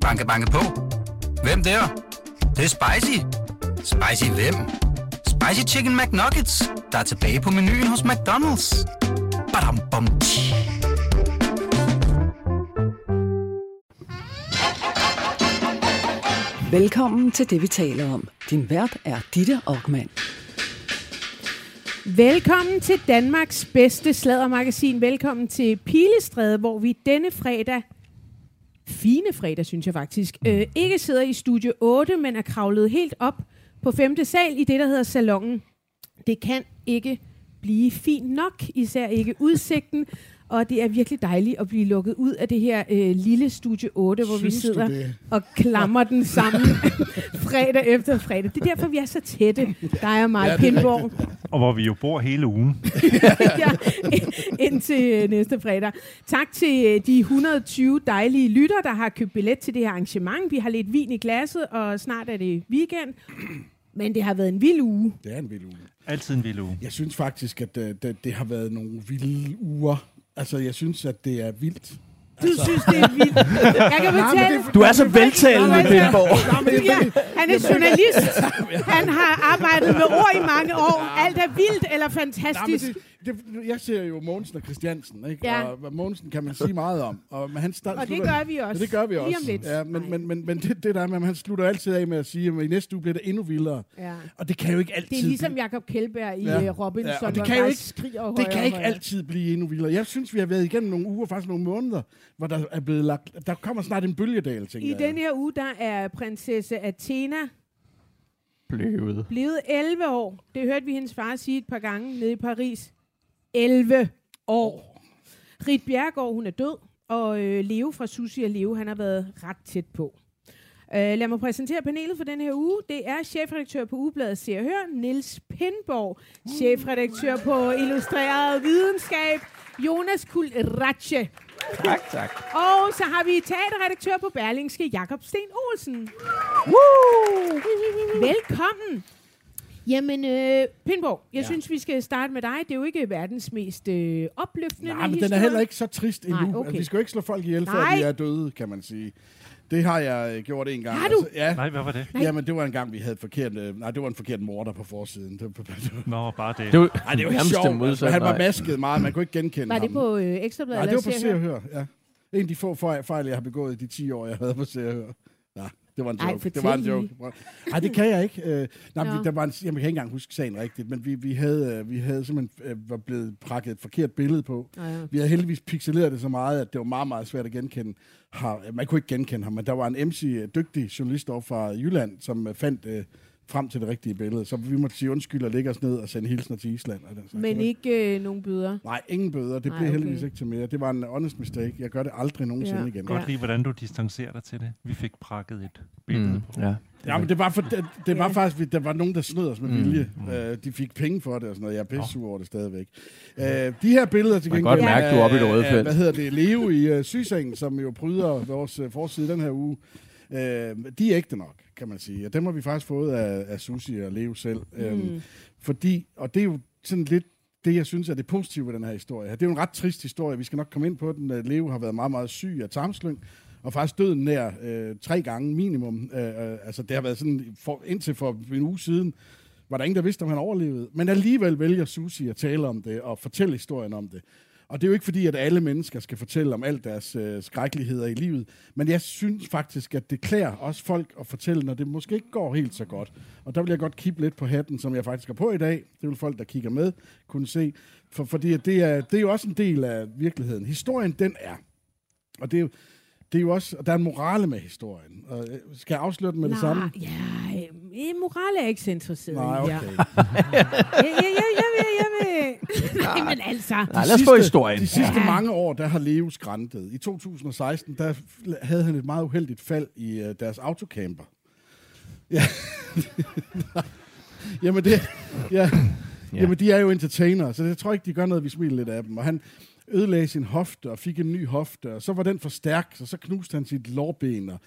Banke, banke på. Hvem der? Det, det er spicy. Spicy hvem? Spicy Chicken McNuggets, der er tilbage på menuen hos McDonald's. Badum, bom, tji. Velkommen til det, vi taler om. Din vært er Ditte Aukmann. Velkommen til Danmarks bedste sladdermagasin. Velkommen til Pilestræde, hvor vi denne fredag, fine fredag synes jeg faktisk, øh, ikke sidder i studie 8, men er kravlet helt op på femte sal i det, der hedder Salongen. Det kan ikke blive fint nok, især ikke udsigten, og det er virkelig dejligt at blive lukket ud af det her øh, lille studie 8, hvor vi Synes du sidder og klamrer den sammen fredag efter fredag. Det er derfor, vi er så tætte, dig og mig, Ja, Pindborg. Og hvor vi jo bor hele ugen. ja, indtil øh, næste fredag. Tak til øh, de 120 dejlige lytter, der har købt billet til det her arrangement. Vi har lidt vin i glasset, og snart er det weekend. Men det har været en vild uge. Det er en vild uge. Altid en vild uge. Jeg synes faktisk, at det, det, det har været nogle vilde uger. Altså, jeg synes, at det er vildt. Du synes, det er vildt. Jeg kan Nej, fortælle... det- Du er så veltalende, Nej, jeg, Ja, han er journalist. Han har arbejdet med ord i mange år. Alt er vildt eller Nej, fantastisk. det, det, jeg ser jo Mogensen og Christiansen, ikke? Ja. Og Mogensen kan man sige meget om. Og, men han start, Og det gør vi også. Ja, det gør vi Lige også. om lidt. Ja, men, Nej. men, men, men det, det der med, at han slutter altid af med at sige, at i næste uge bliver det endnu vildere. Ja. Og det kan jo ikke altid Det er ligesom Jakob Kjellberg i Ja. ja. Robinson, Ja, og det kan jo ikke- skriger det højere kan ikke altid blive endnu vildere. Jeg synes, vi har været igennem nogle uger, faktisk nogle måneder, hvor der er blevet lagt... Der kommer snart en bølgedal, tænker I jeg. den her uge, der er prinsesse Athena Blevet. blevet 11 år. Det hørte vi hendes far sige et par gange nede i Paris. 11 år. Rit Bjergård, hun er død, og øh, Leo fra Susi og Leo, han har været ret tæt på. Øh, lad mig præsentere panelet for den her uge. Det er chefredaktør på Ugebladet Se og Hør, Niels Pindborg. Chefredaktør på Illustreret Videnskab, Jonas Kulratje. Tak, tak. Og så har vi teaterredaktør på Berlingske, Jakob Sten Olsen. Velkommen. Jamen, øh, Pindborg, jeg Ja. synes, vi skal starte med dig. Det er jo ikke verdens mest øh, opløftende Nej, men den historie. er heller ikke så trist endnu. Nej, Nej, okay. Vi skal jo ikke slå folk ihjel, før Nej. de er døde, kan man sige. Det har jeg øh, gjort en gang. Har du? Altså, ja. Nej, hvad var det? Nej. Jamen, det var en gang, vi havde forkert... Øh, nej, det var en forkert morder på forsiden. Det, var- det, var- Nå, bare det. Det var, nej, det var ikke sjovt. Altså, han var masket meget. Man kunne ikke genkende Var ham. det på øh, Ekstrabladet? Nej, det var på Se og Hør? Ja. En af de få fejl, fejl, jeg har begået i de 10 år, jeg havde på Se og Hør. Det var en Ej, joke. det fortæl var en joke. Nej, det kan jeg ikke. Øh, nej, vi, der var en, jeg kan ikke engang huske sagen rigtigt, men vi, vi, havde, øh, vi havde simpelthen øh, var blevet prakket et forkert billede på. Ja, ja. Vi havde heldigvis pixeleret det så meget, at det var meget, meget svært at genkende. Har, man kunne ikke genkende ham, men der var en MC, dygtig journalist over fra Jylland, som øh, fandt øh, frem til det rigtige billede. Så vi måtte sige undskyld og lægge os ned og sende hilsner til Island. Og den slags. Men ikke øh, nogen bøder. Nej, ingen bøder. Det Nej, blev okay. heldigvis ikke til mere. Det var en honest mistake. Jeg gør det aldrig nogensinde Ja. igen. Godt Ja. lide, hvordan du distancerer dig til det. Vi fik prakket et billede Mm, på. ja. Ja, men det var, for, det, det var Ja. faktisk, der var nogen, der snød os med Mm, vilje. mm. Øh, de fik penge for det og sådan noget. Jeg er pisse sur over det stadigvæk. Øh, de her billeder til Man kan gengæld... godt mærke, du er oppe i det røde af- af, felt. Hvad hedder det? Leo i uh, sygesengen, som jo pryder vores uh, forside den her uge. Øh, de er ægte nok, kan man sige. Og dem har vi faktisk fået af, af Susi og Leo selv. Øhm, Mm. Fordi, og det er jo sådan lidt det, jeg synes er det positive ved den her historie. Det er jo en ret trist historie. Vi skal nok komme ind på den. Øh, Leo har været meget, meget syg af tarmslyng, og faktisk døden nær øh, tre gange minimum. Øh, øh, altså, det har været sådan, for, indtil for en uge siden, var der ingen, der vidste, om han overlevede. Men alligevel vælger Susi at tale om det, og fortælle historien om det. Og det er jo ikke fordi, at alle mennesker skal fortælle om alt deres øh, skrækkeligheder i livet, men jeg synes faktisk, at det klæder også folk at fortælle, når det måske ikke går helt så godt. Og der vil jeg godt kippe lidt på hatten, som jeg faktisk har på i dag. Det vil folk, der kigger med, kunne se. For, fordi det, er, det er jo også en del af virkeligheden. Historien, den er. Og det er jo, det er jo også, og der er en morale med historien. Og, øh, skal jeg afsløre den med det samme? Ja, øh, moral er jeg ikke så interesseret Nej, okay. Ja, jeg jeg vil. Nej, men altså. Nej, lad os få historien. De sidste ja. mange år, der har Leo skræntet. I 2016, der havde han et meget uheldigt fald i uh, deres autocamper. Ja. Jamen, det, ja. Ja. Jamen, de er jo entertainere, så jeg tror ikke, de gør noget, vi smiler lidt af dem. Og han ødelagde sin hofte og fik en ny hofte, og så var den for stærk, så så knuste han sit lårben. Og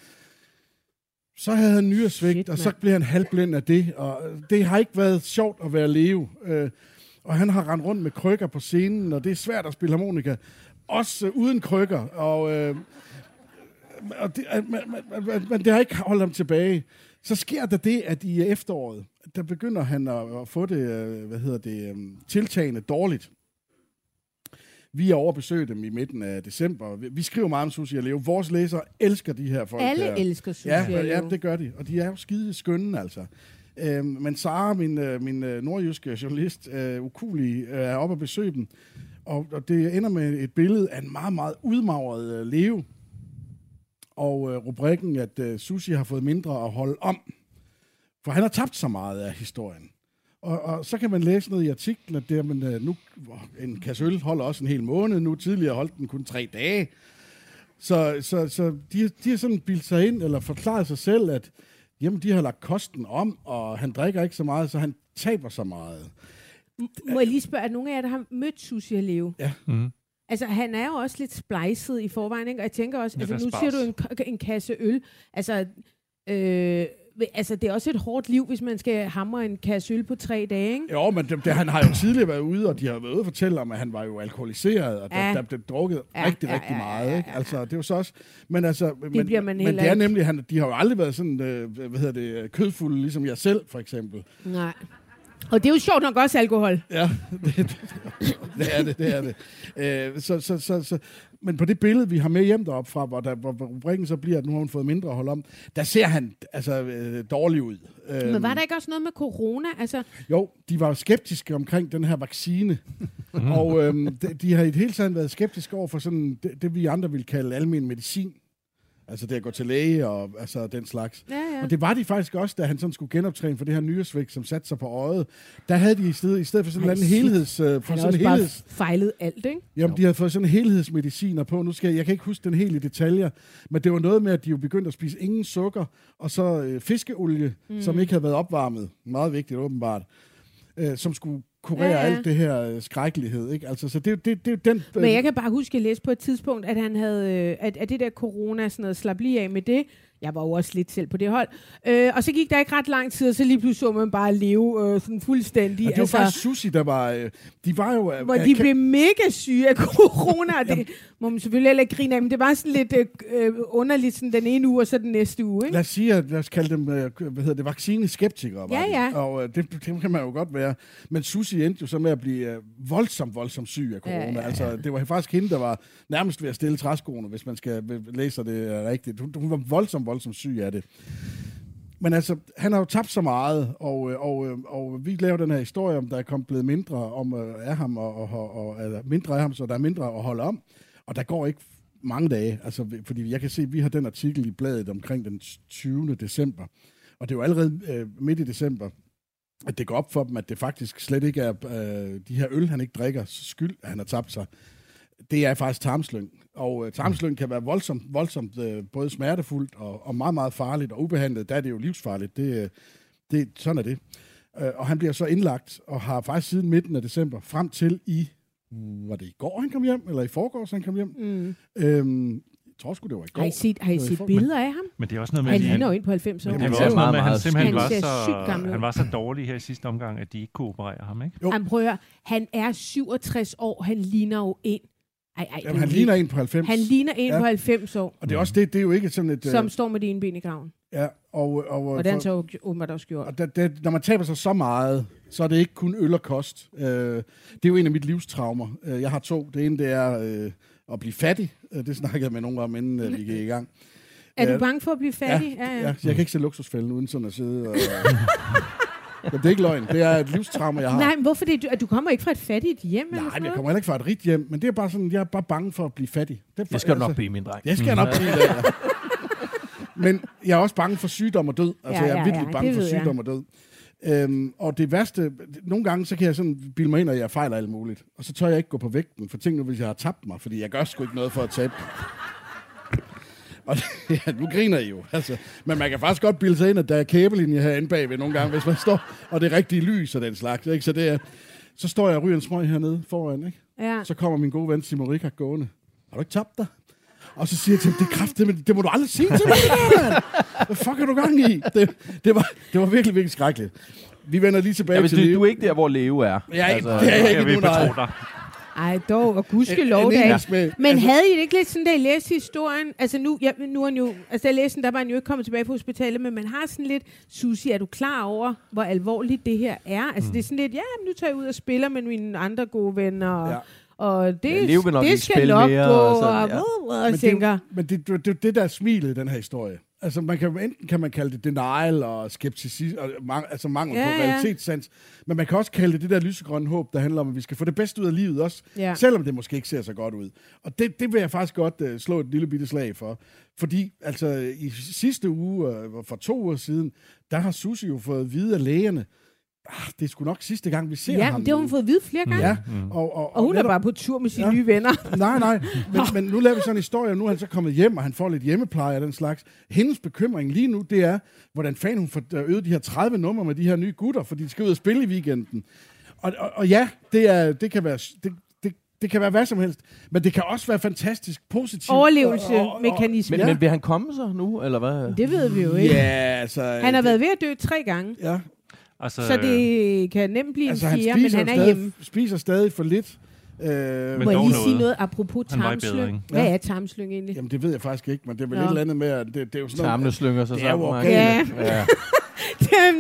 så havde han nyresvigt, Shit, og så blev han halvblind af det. Og det har ikke været sjovt at være Leo. Øh, og han har rendt rundt med krykker på scenen, og det er svært at spille harmonika. Også øh, uden krykker. Og øh, og det, at man, man, man, man, det har ikke holdt ham tilbage. Så sker der det, at i efteråret, der begynder han at, få det, øh, hvad hedder det, øhm, tiltagende dårligt. Vi er over at besøge dem i midten af december. Vi, skriver meget om Susie og Leo. Vores læsere elsker de her folk. Alle her. elsker Susie Ja, og ja, Leo. det gør de. Og de er jo skide skønne, altså. Øh, men Sara, min, øh, min øh, nordjyske journalist, øh, ukulig, øh, er oppe at besøge dem. Og, og det ender med et billede af en meget, meget udmagret øh, leve. Og øh, rubrikken, at øh, Susie har fået mindre at holde om. For han har tabt så meget af historien. Og, og så kan man læse noget i artiklen, at det, men, øh, nu, en kasse øl holder også en hel måned. Nu tidligere holdt den kun tre dage. Så, så, så de, de har sådan bildt sig ind, eller forklaret sig selv, at jamen, de har lagt kosten om, og han drikker ikke så meget, så han taber så meget. Må jeg lige spørge, at nogle af jer, der har mødt Susie Leo? Ja. Mm. Altså, han er jo også lidt splicet i forvejen, ikke? Og jeg tænker også, altså, nu siger du en, en kasse øl. Altså, øh, altså, det er også et hårdt liv, hvis man skal hamre en kasse øl på tre dage, ikke? Jo, men det, det, han har jo tidligere været ude, og de har været ude og fortælle om, at han var jo alkoholiseret, og Ja. der blev drukket Ja, rigtig, ja, rigtig ja, meget. ja, Ikke? Altså, det er jo så også... Men, altså, men, bliver man men det er nemlig, han, de har jo aldrig været sådan, øh, hvad hedder det, kødfulde, ligesom jeg selv, for eksempel. Nej. Og det er jo sjovt nok også alkohol. Ja, det, det, det er det, det er det. Øh, så, så, så, så, men på det billede, vi har med hjem deroppe fra, hvor, der, hvor, rubrikken så bliver, at nu har hun fået mindre at holde om, der ser han altså øh, dårlig ud. Øh, Men var der ikke også noget med corona? Altså, Jo, de var jo skeptiske omkring den her vaccine. og øhm, de, de har i det hele taget været skeptiske over for sådan det, det vi andre vil kalde almen medicin. Altså det at gå til læge og altså den slags. ja, ja. Og det var de faktisk også, da han sådan skulle genoptræne for det her nyresvægt, som satte sig på øjet. Der havde de i stedet, i stedet for sådan en anden helheds... Øh, for sådan også en helheds fejlet alt, ikke? Jamen, de havde fået sådan helhedsmediciner på. Nu skal jeg, jeg kan ikke huske den helt i detaljer, men det var noget med, at de jo begyndte at spise ingen sukker, og så øh, fiskeolie, mm. som ikke havde været opvarmet. Meget vigtigt, åbenbart. Øh, som skulle kurere Ja, ja, alt det her øh, skrækkelighed. Ikke? Altså, så det, det, det den... Øh, Men jeg kan bare huske, at jeg læste på et tidspunkt, at han havde, øh, at, at det der corona, sådan noget, slap lige af med det. Jeg var jo også lidt selv på det hold. Øh, og så gik der ikke ret lang tid, og så lige pludselig så man bare leve øh, sådan fuldstændig. og det var altså, faktisk Susi, der var... Øh, de var jo... Øh, hvor øh, de kan- blev mega syge af corona. og det må man selvfølgelig heller ikke grine af, men det var sådan lidt øh, øh, underligt sådan den ene uge, og så den næste uge. Ikke? Lad os sige, at lad os kalde dem, øh, hvad hedder det, vaccineskeptikere. var Ja, de. ja. Og øh, det, det, kan man jo godt være. Men Susi endte jo så med at blive øh, voldsomt, voldsomt syg af corona. Ja, ja, ja. Altså, det var faktisk hende, der var nærmest ved at stille træskoene, hvis man skal øh, læse det rigtigt. Hun, hun var voldsomt, voldsomt syg af det. Men altså, han har jo tabt så meget, og, øh, og, og, og vi laver den her historie om, der er kommet blevet mindre om øh, af ham, og, og, og, og eller mindre af ham, så der er mindre at holde om. Og der går ikke mange dage, altså, fordi jeg kan se, at vi har den artikel i bladet omkring den 20. december. Og det er jo allerede øh, midt i december, at det går op for dem, at det faktisk slet ikke er øh, de her øl, han ikke drikker, skyld, at han har tabt sig. Det er faktisk tarmslyng. Og øh, tarmslyng kan være voldsomt, voldsomt øh, både smertefuldt og, og meget, meget farligt. Og ubehandlet, der er det jo livsfarligt. Det, øh, det, sådan er det. Øh, og han bliver så indlagt, og har faktisk siden midten af december, frem til i, var det i går, han kom hjem? Eller i forgårs, han kom hjem? Mm. Øhm, jeg tror sgu, det var i går. Har I set, har I set for- billeder af ham? Men det er også noget med, Han ligner jo ind på 90 år. Men det Han var også noget meget, med, at han simpelthen Han var så, han var så dårlig her i sidste omgang, at de ikke kunne operere ham, ikke? Jo. Han prøver, han er 67 år, han ligner jo en. Ej, ej, Jamen, han ligner en på 90. Han ligner en Ja. ja. på 90 år, Og det er også det, det er jo ikke sådan et... øh, som står med det ene ben i graven. Ja, og, og, Og har han så åbenbart også gjort. Og det, det, når man taber sig så meget, så er det ikke kun øl og kost. Øh, det er jo en af mit livstraumer. Øh, jeg har to. Det ene, det er øh, at blive fattig. Øh, det snakkede jeg med nogen om, inden øh, vi gik i gang. Er Ja. du bange for at blive fattig? Ja, ja. Ja, så jeg kan ikke se luksusfælden uden sådan at sidde og... Jamen, det er ikke løgn. Det er et livstraumer, jeg har. Nej, men hvorfor det? Du, du kommer ikke fra et fattigt hjem? eller Nej, sådan men jeg kommer heller ikke fra et rigt hjem, men det er bare sådan, jeg er bare bange for at blive fattig. Det, er Det skal du nok blive, min dreng. Det skal jeg nok blive. Ja. Men jeg er også bange for sygdom og død. Altså, Ja, jeg er ja, virkelig ja, bange det for ved jeg. sygdom og død. Øhm, og det værste, nogle gange, så kan jeg sådan bilde mig ind, at jeg fejler alt muligt. Og så tør jeg ikke gå på vægten, for tænk nu, hvis jeg har tabt mig, fordi jeg gør sgu ikke noget for at tabe. Og ja, nu griner I jo. Altså, men man kan faktisk godt bilde sig ind, at der er kæbelinje herinde bagved nogle gange, hvis man står, og det er rigtige lys og den slags. Ikke? Så, det er, så står jeg og ryger en smøg hernede foran, ikke? Ja. Så kommer min gode ven Simon Rikard gående. Har du ikke tabt dig? Og så siger jeg til ham, det er kraft, det, det må du aldrig sige til mig, mand. Hvad fuck er du gang i? Det, det, var, det var virkelig, virkelig skrækkeligt. Vi vender lige tilbage Ja, til du, Leo. du er ikke der, hvor Leve er. Jeg er ikke- altså, det er jeg ikke Jeg vil endnu, nej. Ej, dog, og gudskelov da Men altså- havde I det ikke lidt sådan, da I læste historien? Altså nu, ja, nu er han jo, altså da jeg læste den, der var han jo ikke kommet tilbage på hospitalet, men man har sådan lidt, Susie, er du klar over, hvor alvorligt det her er? Altså det er sådan lidt, ja, nu tager jeg ud og spiller med mine andre gode venner, og, Ja. og det, Ja, nok det skal nok gå, og og, sådan, og, ja. og, og Men det, er tænker, jo, men det, det, det, det der er smilet i den her historie. Altså, man kan, enten kan man kalde det denial og skepticisme, og mang, altså mangel Ja, på ja. realitetssans, men man kan også kalde det det der lysegrønne håb, der handler om, at vi skal få det bedste ud af livet også, Ja. selvom det måske ikke ser så godt ud. Og det, det vil jeg faktisk godt uh, slå et lille bitte slag for. Fordi altså, i sidste uge, uh, for to uger siden, der har Susie jo fået at vide af lægerne, ah, det er sgu nok sidste gang, vi ser ja, ham. det har hun fået at vide flere gange. Ja, og, og, Og hun er netop- bare på tur med sine Ja. nye venner. Nej, nej. Men, men nu laver vi sådan en historie, og nu er han så kommet hjem, og han får lidt hjemmepleje og den slags. Hendes bekymring lige nu, det er, hvordan fanden hun får øh, øvet de her 30 numre med de her nye gutter, fordi de skal ud og spille i weekenden. Og, og, og ja, det, er, det, kan være, det, det, det kan være hvad som helst, men det kan også være fantastisk positivt. Overlevelsesmekanisme. Men, Ja. men vil han komme så nu, eller hvad? Det ved vi jo ikke. Ja, altså... Han har det- været ved at dø tre gange, Ja, Altså, så det kan nemt blive altså en han fjerde, men spiser, han er stadig, hjemme. spiser stadig for lidt. Øh, Må Men jeg dog lige sige noget. apropos tarmslyng? Hvad Ja. er tarmslyng egentlig? jamen, det ved jeg faktisk ikke, men det er vel Nå. et eller andet med, at det, det er jo sådan Tarmene noget... slynger sig Det er jo sammen. organer. ikke? Ja. Dem,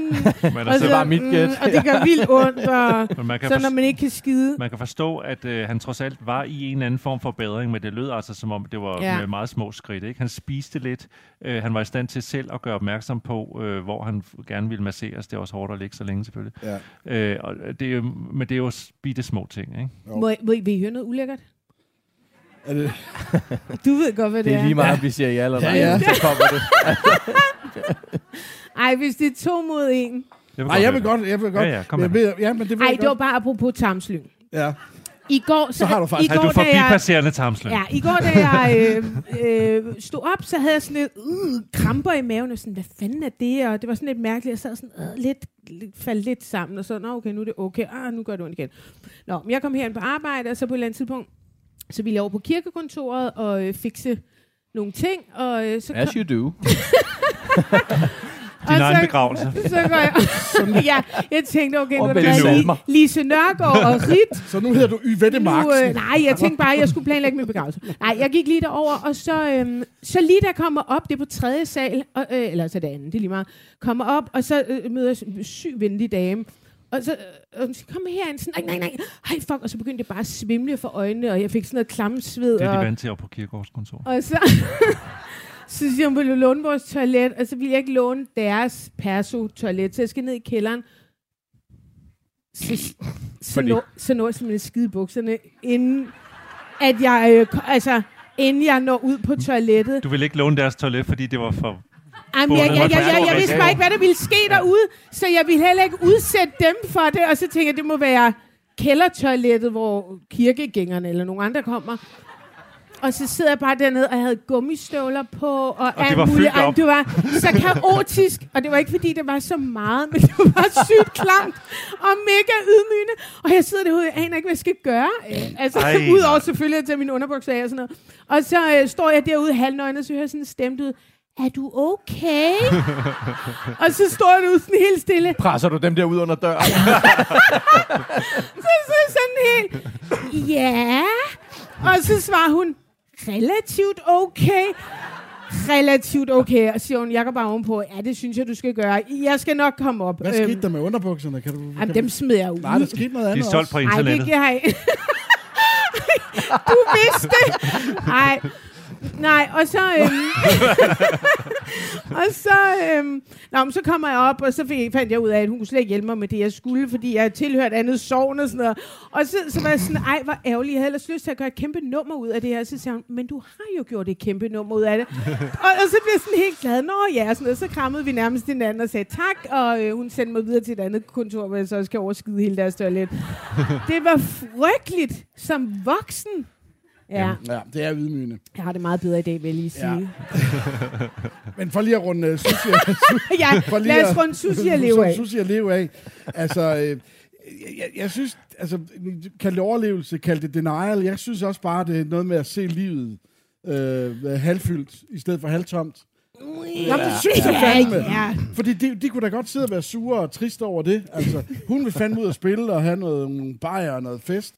men, og, så, bare mit gæt. mm, og det gør vildt ondt, og men man, kan så når man ikke kan skide. man kan forstå, at øh, han trods alt var i en eller anden form for bedring, men det lød altså som om, det var Ja. ja. med meget små skridt. Ikke? Han spiste lidt. Øh, han var i stand til selv at gøre opmærksom på, øh, hvor han gerne ville masseres. Det er også hårdt at ligge så længe, selvfølgelig. Ja. Øh, og det er jo, men det er jo bitte små ting. Ikke? Jo. Må, må I, vil I høre noget ulækkert? Er det, Du ved godt, hvad det, Det er lige meget, at vi siger ja eller nej, Ja, ja. så kommer det. Ej, hvis det er to mod en. Jeg nej, jeg vil godt, jeg vil godt. Ja, ja, kom jeg ved, ja, men det vil Ej, jeg det var bare apropos tarmslyng. Ja. I går, så, Så har du faktisk- i går, du da jeg, forbipasserende tarmslyng? Ja, i går, da jeg øh, øh, stod op, så havde jeg sådan lidt uh, kramper i maven, og sådan, hvad fanden er det? Og det var sådan lidt mærkeligt, jeg sad sådan øh, lidt, lidt, faldt lidt sammen, og så, nå okay, nu er det okay, ah, nu gør det ondt igen. Nå, men jeg kom herind på arbejde, og så på et eller andet tidspunkt, så ville jeg over på kirkekontoret og øh, fikse nogle ting, og øh, så As kom, you do. Din og egen så- begravelse. så går jeg, ja, jeg tænkte, okay, Og nu er Lise Nørgaard og Rit, Så nu hedder du Yvette nu, Marksen. øh, nej, jeg tænkte bare, at jeg skulle planlægge min begravelse. Nej, jeg gik lige derover, og så, øhm, så lige jeg kommer op, det er på tredje sal, og, øh, eller så det andet, det er lige meget, kommer op, og så øh, møder jeg en syg venlig dame, og så øh, og hun siger, kom herind, sådan, nej, nej, nej, hej, fuck, og så begyndte det bare at svimle for øjnene, og jeg fik sådan noget klamsved, Det er de og, vant til op på kirkegårdskontor. og så, så siger hun, vil du låne vores toilet? Og så vil jeg ikke låne deres perso-toilet, så jeg skal ned i kælderen. Så, så, Fordi- nå, så når jeg simpelthen skide bukserne, inden at jeg, øh, altså, inden jeg når ud på toilettet. Du vil ikke låne deres toilet, fordi det var for... Jamen, jeg, jeg, jeg, jeg, jeg, vidste Ja. bare ikke, hvad der ville ske derude, så jeg ville heller ikke udsætte dem for det, og så tænkte jeg, det må være kældertoilettet, hvor kirkegængerne eller nogen andre kommer. Og så sidder jeg bare dernede, og jeg havde gummistøvler på, og, og det alt var muligt. op. Det var så kaotisk, og det var ikke fordi, det var så meget, men det var sygt klamt og mega ydmygende. Og jeg sidder derude, jeg aner ikke, hvad jeg skal gøre. Øh, Altså, udover selvfølgelig at tage mine underbukser af og sådan noget. Og så øh, står jeg derude halvnøgen, og så hører jeg sådan en stemme ud, er du okay? og så står jeg derude sådan helt stille. Presser du dem der ud under døren? Så, så sådan helt, ja. Og så svarer hun, relativt okay. Relativt okay. Og siger hun, jeg går bare ovenpå, ja, det synes jeg, du skal gøre. Jeg skal nok komme op. Hvad skete der med underbukserne? Kan du, kan Jamen, dem smider jeg ud. Nej, der skete noget De andet er solgt på Ej, det internettet. kan jeg ikke. du vidste det. Nej. Nej, og så... Øhm, og så... Øhm, nå, men så kommer jeg op, og så fik, fandt jeg ud af, at hun kunne slet ikke hjælpe mig med det, jeg skulle, fordi jeg tilhørte andet sovn og sådan noget. Og så, så var jeg sådan, ej, hvor ærgerligt. Jeg havde ellers lyst til at gøre et kæmpe nummer ud af det her. Så sagde hun, men du har jo gjort et kæmpe nummer ud af det. og, og så blev jeg sådan helt glad. Nå ja, og sådan noget. Så krammede vi nærmest hinanden og sagde tak, og øh, hun sendte mig videre til et andet kontor, hvor jeg så også skal overskide hele deres toilet. det var frygteligt som voksen. Ja, Ja, det er ydmygende. jeg har det meget bedre i dag, vil jeg lige sige. Ja. Men for lige at runde uh, sushi, Ja, For lige lad os at- runde sushi og leve af. Sushi at leve af. Altså, øh, jeg, jeg, synes, altså, kald det overlevelse, kald det denial. Jeg synes også bare, det er noget med at se livet øh, halvfyldt, i stedet for halvtomt. Jamen, det synes jeg fandme. Ja, Fordi de, de kunne da godt sidde og være sure og triste over det. Altså, hun vil fandme ud og spille og have noget, nogle bajer og noget fest.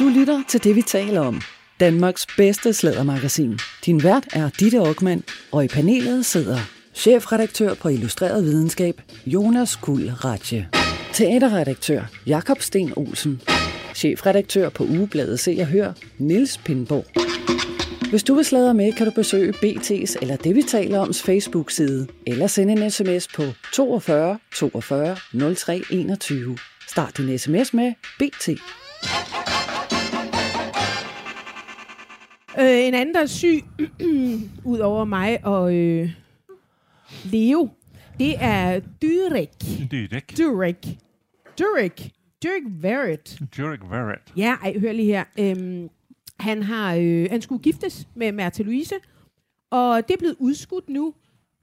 Du lytter til det, vi taler om. Danmarks bedste slædermagasin. Din vært er Ditte Aukmann, og i panelet sidder chefredaktør på Illustreret Videnskab, Jonas Kuld Ratje. Teaterredaktør, Jakob Sten Olsen. Chefredaktør på Ugebladet Se og Hør, Nils Pindborg. Hvis du vil sladre med, kan du besøge BT's eller det, vi taler oms Facebook-side, eller sende en sms på 42 42 03 21. Start din sms med BT. Øh, en anden, der er syg, ud over mig og øh, Leo, det er Dyrek. Dyrek. Dyrek. Dyrek. Dyrek Verrett. Dyrek Verrett. Ja, ej, hør lige her. Øhm, han, har, øh, han skulle giftes med Märtha Louise, og det er blevet udskudt nu,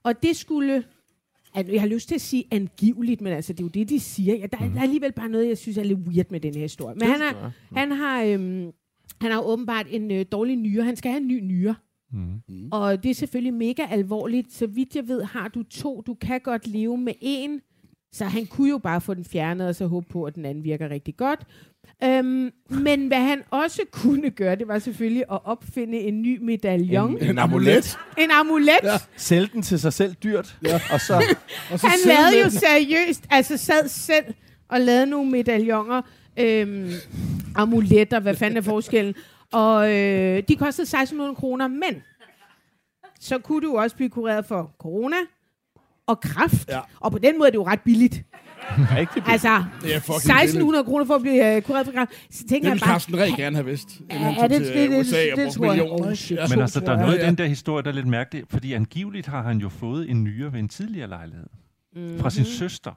og det skulle... Altså, jeg har lyst til at sige angiveligt, men altså, det er jo det, de siger. Ja, der, er, der er alligevel bare noget, jeg synes er lidt weird med den her historie. Men han, er, han har... Øhm, han har åbenbart en øh, dårlig nyre. Han skal have en ny nyre. Mm. Og det er selvfølgelig mega alvorligt. Så vidt jeg ved, har du to. Du kan godt leve med en. Så han kunne jo bare få den fjernet, og så håbe på, at den anden virker rigtig godt. Øhm, men hvad han også kunne gøre, det var selvfølgelig at opfinde en ny medaljon. En, en amulet. En amulet. Ja. Sælge den til sig selv dyrt. Ja. Og så... Og så Han lavede med jo den. seriøst, altså sad selv og lavede nogle medaljoner, øhm, amuletter, hvad fanden er forskellen? Og øh, de kostede 1600 kroner, men så kunne du også blive kureret for corona og kræft. Ja. Ja. Og på den måde er det jo ret billigt. Rigtig Altså, Det er fucking 1600 kroner for at blive øh, kureret for kræft. Så tænker Det jeg vil bare, Carsten Reh gerne have vidst. Ja, tog det- til det- det- USA og det brugte tror jeg. Oh, shit. Ja. Men altså, der er noget i Ja. den der historie, der er lidt mærkeligt, fordi angiveligt har han jo fået en nyere ved en tidligere lejlighed. Mhm. Fra sin søster.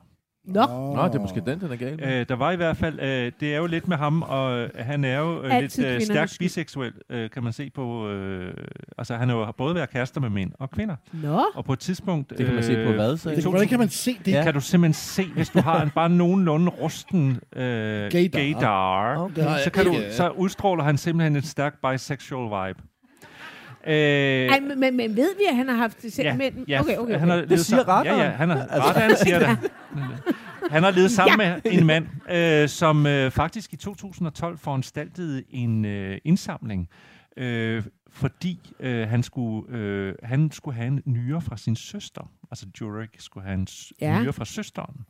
Nå, Nå, det er måske den, den er gal. med. Øh, der var i hvert fald, øh, det er jo lidt med ham, og øh, han er jo øh, Altid lidt øh, stærkt biseksuel, øh, kan man se på, øh, altså han har jo både været kærester med mænd og kvinder. nå. Og på et tidspunkt... Det kan man se på hvad, så? Det, 2000 hvordan kan man se det? Det kan du simpelthen se, hvis du har en bare nogenlunde rusten øh, Gaydar. gaydar. Okay. Så, kan du, ikke- så udstråler han simpelthen en stærk bisexual vibe. Øh, Ej, men, men, men ved vi, at han har haft det selv ja, med? ja, Okay, okay, Han har okay. levet siger sammen- Ja, ja, radaren. han har, Altså- radaren siger det. Han har levet sammen med en mand, øh, som øh, faktisk i 2012 foranstaltede en øh, indsamling, øh, fordi øh, han, skulle, øh, han skulle have en nyre fra sin søster. Altså Jurek skulle have en Ja. nyre fra søsteren. Øh,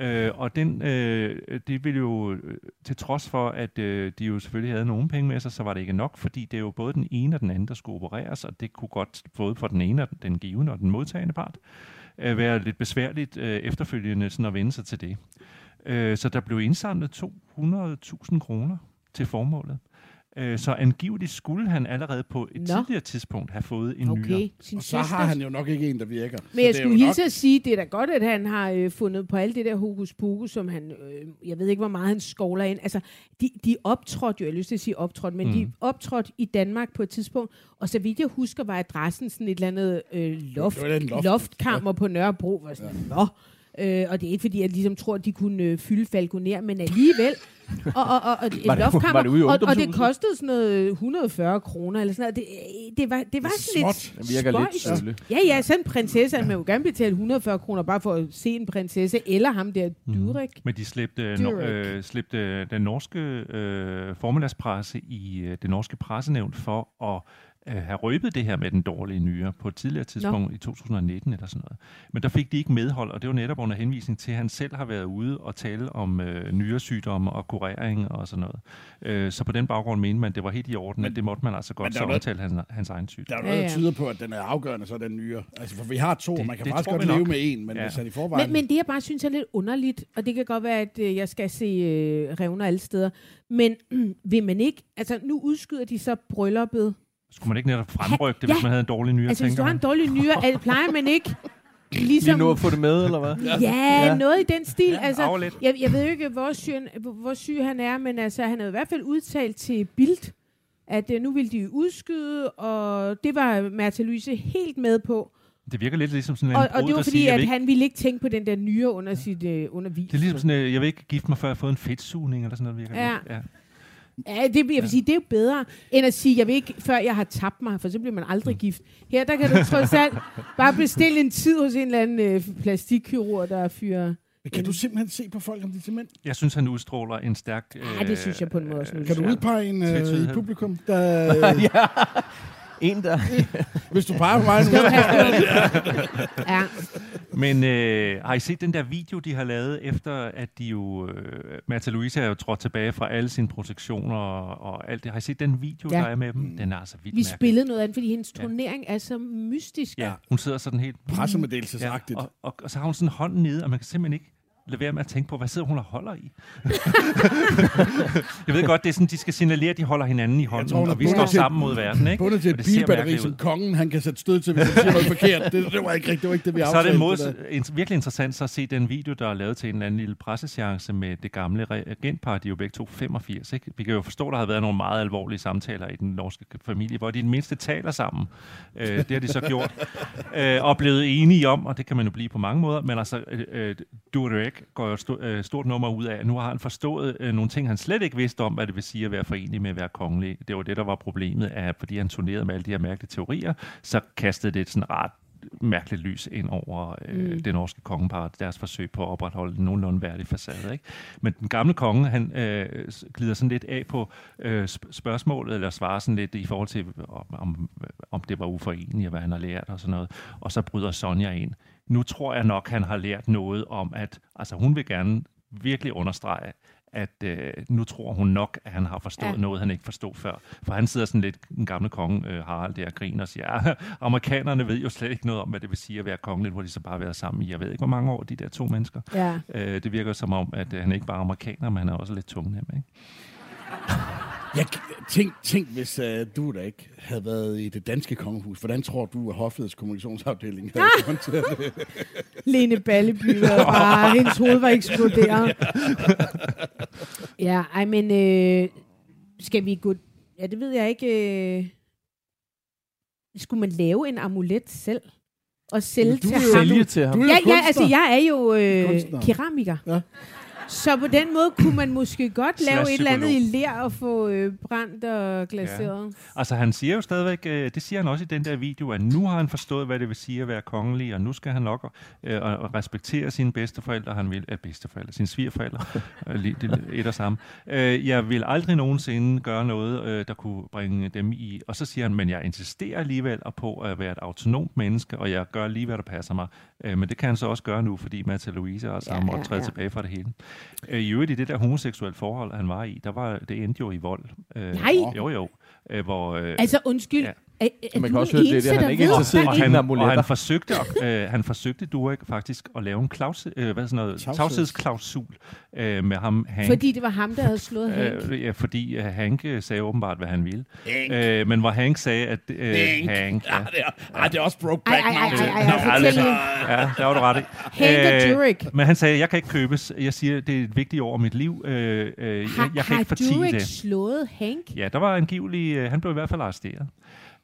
Øh, og den, øh, det ville jo, øh, til trods for, at øh, de jo selvfølgelig havde nogle penge med sig, så var det ikke nok, fordi det er jo både den ene og den anden, der skulle opereres, og det kunne godt, både for den ene den, den givende og den modtagende part, øh, være lidt besværligt øh, efterfølgende sådan at vende sig til det. Øh, så der blev indsamlet 200.000 kroner til formålet. Øh, så angiveligt skulle han allerede på et Nå. tidligere tidspunkt have fået en nyere. Okay, sin Og så har søster. han jo nok ikke en, der virker. Men jeg skulle hilse at sige, det er da godt, at han har øh, fundet på alt det der hokus pokus, som han, øh, jeg ved ikke, hvor meget han skovler ind. Altså, de, de optrådte jo, jeg har lyst til at sige optrådte, men mm. de optrådte i Danmark på et tidspunkt, og så vidt jeg husker, var adressen sådan et eller andet øh, loft, loft. loftkammer på Nørrebro. Var sådan, Nå. Øh, og det er ikke fordi, jeg ligesom tror, at de kunne øh, fylde Falconer, men alligevel. og, og, og, og et Var det- loftkammer, var det ude i og, og det kostede sådan noget 140 kroner, eller sådan noget. Det, det var, det var sådan lidt småt. Den virker lidt spøjst. sølle. Ja, ja, sådan en prinsesse, vil jo gerne betale 140 kroner bare for at se en prinsesse, eller ham der Dyrek. Men de slæbte, no, Dyrek. øh, slæbte den norske øh, formiddagspresse i øh, det norske pressenævn for at øh, have røbet det her med den dårlige nyre på et tidligere tidspunkt Nå. i 2019 eller sådan noget. Men der fik de ikke medhold, og det var netop under henvisning til, at han selv har været ude og tale om øh, nyresygdomme og kurering og sådan noget. Øh, så på den baggrund mente man, at det var helt i orden, at det måtte man altså men godt der så omtale hans, hans egen Der sygdom. er noget, der tyder på, at den er afgørende, så den nyere. Altså, for vi har to, Det- man kan det faktisk godt leve nok. med en, men Ja. hvis han i forvejen... Men, men det, jeg bare synes er lidt underligt, og det kan godt være, at øh, jeg skal se øh, revner alle steder, men vil man ikke, altså nu udskyder de så brylluppet. Skulle man ikke netop fremrykke det, Ja. hvis man havde en dårlig nyre, Altså hvis du har en dårlig nyre, altså, plejer man ikke Lige ligesom... nu at få det med, eller hvad? Ja, Ja. noget i den stil. Ja, altså, jeg, jeg ved ikke, hvor syg, hvor syg han er, men altså, han har i hvert fald udtalt til Bild, at øh, nu vil de udskyde, og det var Märtha Louise helt med på. Det virker lidt ligesom sådan en Og, brud, og det var fordi, siger, at ikke han ville ikke tænke på den der nyre under sit øh, undervis. Det er ligesom sådan, øh, jeg vil ikke gifte mig, før jeg har fået en fedtsugning, eller sådan noget. Virker Ja. lidt. ja. Ja, det, jeg vil sige, det er jo bedre, end at sige, jeg vil ikke, før jeg har tabt mig, for så bliver man Mm. aldrig gift. Her, der kan du trods alt bare bestille en tid hos en eller anden øh, plastikkirurg, der fyrer Men kan du simpelthen se på folk, om de er til mænd? Jeg synes, han udstråler en stærk... Ja, det synes jeg på en måde også. nu. Kan du udpege en øh, i publikum? Der, ja. En, der... hvis du peger på mig nu. Ja. Men øh, har I set den der video, de har lavet, efter at de jo... Øh, Martha Louise er jo trådt tilbage fra alle sine protektioner og, og alt det. Har I set den video, Ja. der er med dem? Den er altså vildt Vi mærkelig. spillede noget andet, fordi hendes turnering er så mystisk. Ja, hun sidder sådan helt... Pressemeddelelsesagtigt. og, og, og så har hun sådan hånden nede, og man kan simpelthen ikke lade være med at tænke på, hvad sidder hun og holder i? jeg ved godt, det er sådan, de skal signalere, at de holder hinanden i hånden, tror, er og vi står til- sammen mod verden, ikke? Bundet til et det bilbatteri, som kongen han kan sætte stød til, hvis han siger noget forkert. Det, det var ikke rigtigt. Det var ikke det, vi Så er aftalte. det mod, der. en, virkelig interessant så at se den video, der er lavet til en eller anden lille presseseance med det gamle reagentpar, de er jo begge to 85. Ikke? Vi kan jo forstå, at der har været nogle meget alvorlige samtaler i den norske familie, hvor de i det mindste taler sammen. Øh, det har de så gjort. Øh, og blevet enige om, og det kan man jo blive på mange måder, men altså, øh, øh, Durek går jo sto, øh, stort nummer ud af, at nu har han forstået øh, nogle ting, han slet ikke vidste om, hvad det vil sige at være forenlig med at være kongelig. Det var det, der var problemet, at fordi han turnerede med alle de her mærkelige teorier, så kastede det et sådan ret mærkeligt lys ind over øh, mm. det norske kongepar, deres forsøg på at opretholde en nogenlunde værdig facade. Ikke? Men den gamle konge, han øh, glider sådan lidt af på øh, sp- spørgsmålet, eller svarer sådan lidt i forhold til, om, om, om det var uforeneligt, og hvad han har lært og sådan noget. Og så bryder Sonja ind. Nu tror jeg nok, han har lært noget om, at altså, hun vil gerne virkelig understrege, at øh, nu tror hun nok, at han har forstået Ja. noget, han ikke forstod før. For han sidder sådan lidt, den gamle konge øh, Harald der og griner og siger, ja, amerikanerne ved jo slet ikke noget om, hvad det vil sige at være kongelig, hvor de så bare har været sammen i, jeg ved ikke, hvor mange år, de der to mennesker. Ja. Øh, det virker som om, at øh, han ikke bare er amerikaner, men han er også lidt tungnem, ikke? Jeg, tænk, tænk, hvis uh, du der ikke havde været i det danske kongehus. Hvordan tror du, at Hoffets kommunikationsafdeling havde håndteret det? Lene Balleby var bare, hendes hoved var eksploderet. Ja, ej, men øh, skal vi gå... Ja, det ved jeg ikke. Øh, skulle man lave en amulet selv? Og sælge du til er jo- ham? Sælge til ham. Ja, ja, altså jeg er jo øh, Kunstner. keramiker. Ja. Så på den måde kunne man måske godt lave et eller andet i ler og få øh, brændt og glaseret. Altså han siger jo stadigvæk, øh, det siger han også i den der video, at nu har han forstået, hvad det vil sige at være kongelig, og nu skal han nok øh, og- respektere sine bedsteforældre, han vil, øh, bedsteforældre, sine svigerforældre, øh, lige- det er et og samme. Øh, jeg vil aldrig nogensinde gøre noget, øh, der kunne bringe dem i, og så siger han, men jeg insisterer alligevel på at være et autonomt menneske, og jeg gør lige, hvad der passer mig. Øh, men det kan han så også gøre nu, fordi Mata Louise har sammen Ja, ja, ja, og træde ja. tilbage fra det hele. Øh, I øvrigt i det der homoseksuelle forhold, han var i, der var, det endte jo i vold. Øh, Nej. Jo, jo. Øh, hvor, øh, Altså undskyld, Ja. Er, er Man kan også høre, det det, han er ikke interesseret i han, amuletter. og han forsøgte, øh, han forsøgte Durek faktisk at lave en klaus, øh, hvad sådan noget, Tavsheds- tavshedsklausul øh, med ham, Hank. Fordi det var ham, der havde slået Hank. Øh, ja, fordi øh, Hank øh, sagde åbenbart, hvad han ville. Øh, men hvor Hank sagde, at øh, Hank, Hank ja, Ja, det er, ej, det er også Ej, Brokeback ej, ej, ej, ej, Ja, nu. ja, der var du ret i. Hank og Øh, Durek. Men han sagde, jeg kan ikke købes. Jeg siger, det er et vigtigt år i mit liv. Øh, øh, jeg, Har, jeg kan har ikke fortige Durek det. slået Hank? Ja, der var angivelig, øh, han blev i hvert fald arresteret.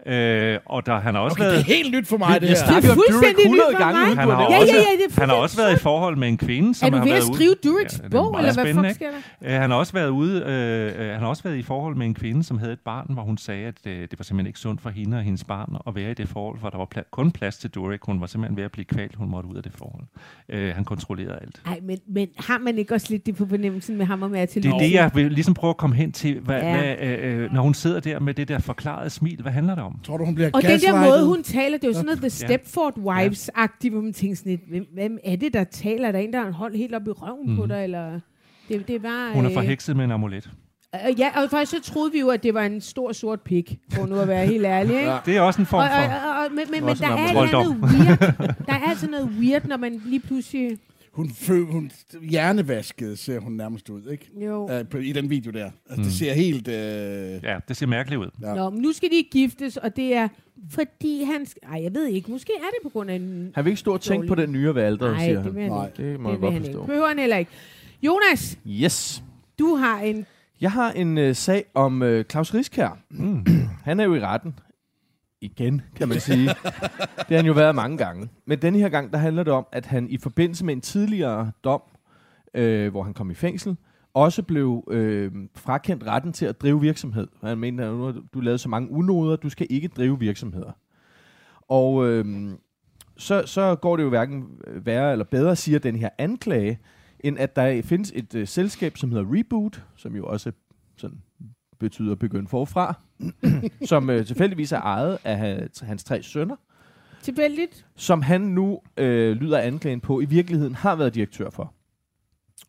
Øh, og der, han har også Okay, det været... er helt nyt for mig, det Jeg her. om Durek fuldstændig 100 nyt for gange, mig. Han har, har Ja, også, ja, ja, det er han har også været i forhold med en kvinde, som Er du har ved at været ude- skrive Dureks Ja, det er bog, eller hvad fuck sker der? Øh, han har også været ude, øh, øh, han har også været i forhold med en kvinde, som havde et barn, hvor hun sagde, at øh, det var simpelthen ikke sundt for hende og hendes barn at være i det forhold, for der var pla- kun plads til Durek. Hun var simpelthen ved at blive kvalt, hun måtte ud af det forhold. Øh, han kontrollerede alt. Nej, men, men har man ikke også lidt det på fornemmelsen med ham og med til Det er det, jeg vil ligesom prøve at komme hen til, hvad, Ja. ja. hvad, øh, øh, når hun sidder der med det der forklarede smil. Hvad handler det om? Tror du, hun bliver Og den der måde, hun taler, det er jo sådan noget The. Stepford Wives-agtigt, hvor man tænker sådan lidt, hvem, hvem er det, der taler? Er der en, der har en hold helt op i røven mm. på Mhm. dig? Eller? Det, det var, Hun er øh, forhekset med en amulet. Øh, ja, og faktisk så troede vi jo, at det var en stor sort pik, for nu at være helt ærlig. Ikke? Ja. Det er også en Og, form og, for... og, og, men men, men der er, et eller andet trolddom. weird, der er altså noget weird, når man lige pludselig... Hun, fø, hun hjernevasket ser hun nærmest ud, ikke? Jo. På, I den video der. Altså, Mm. det ser helt... Uh, Ja, det ser mærkeligt ud. Ja. Nå, men nu skal de giftes, og det er fordi han... Ej, jeg ved ikke. Måske er det på grund af en... Han vil ikke stå og tænke på den nye ved alderet, Nej, siger det vil han Nej. ikke. Det må Det jeg godt han ikke. forstå. Behøver han heller ikke. Jonas, Yes. du har en... Jeg har en uh, sag om uh, Claus Riskær. Mm. Han er jo i retten. Igen, kan man sige. det har han jo været mange gange. Men denne her gang, der handler det om, at han i forbindelse med en tidligere dom, øh, hvor han kom i fængsel, også blev øh, frakendt retten til at drive virksomhed. Han mente, at nu har du lavet så mange unoder, du skal ikke drive virksomheder. Og øh, så, så går det jo hverken værre eller bedre, siger den her anklage, end at der findes et øh, selskab, som hedder Reboot, som jo også sådan betyder begynde forfra, som øh, tilfældigvis er ejet af hans, tre sønner, Tilfældigt. som han nu øh, lyder anklagen på, i virkeligheden har været direktør for.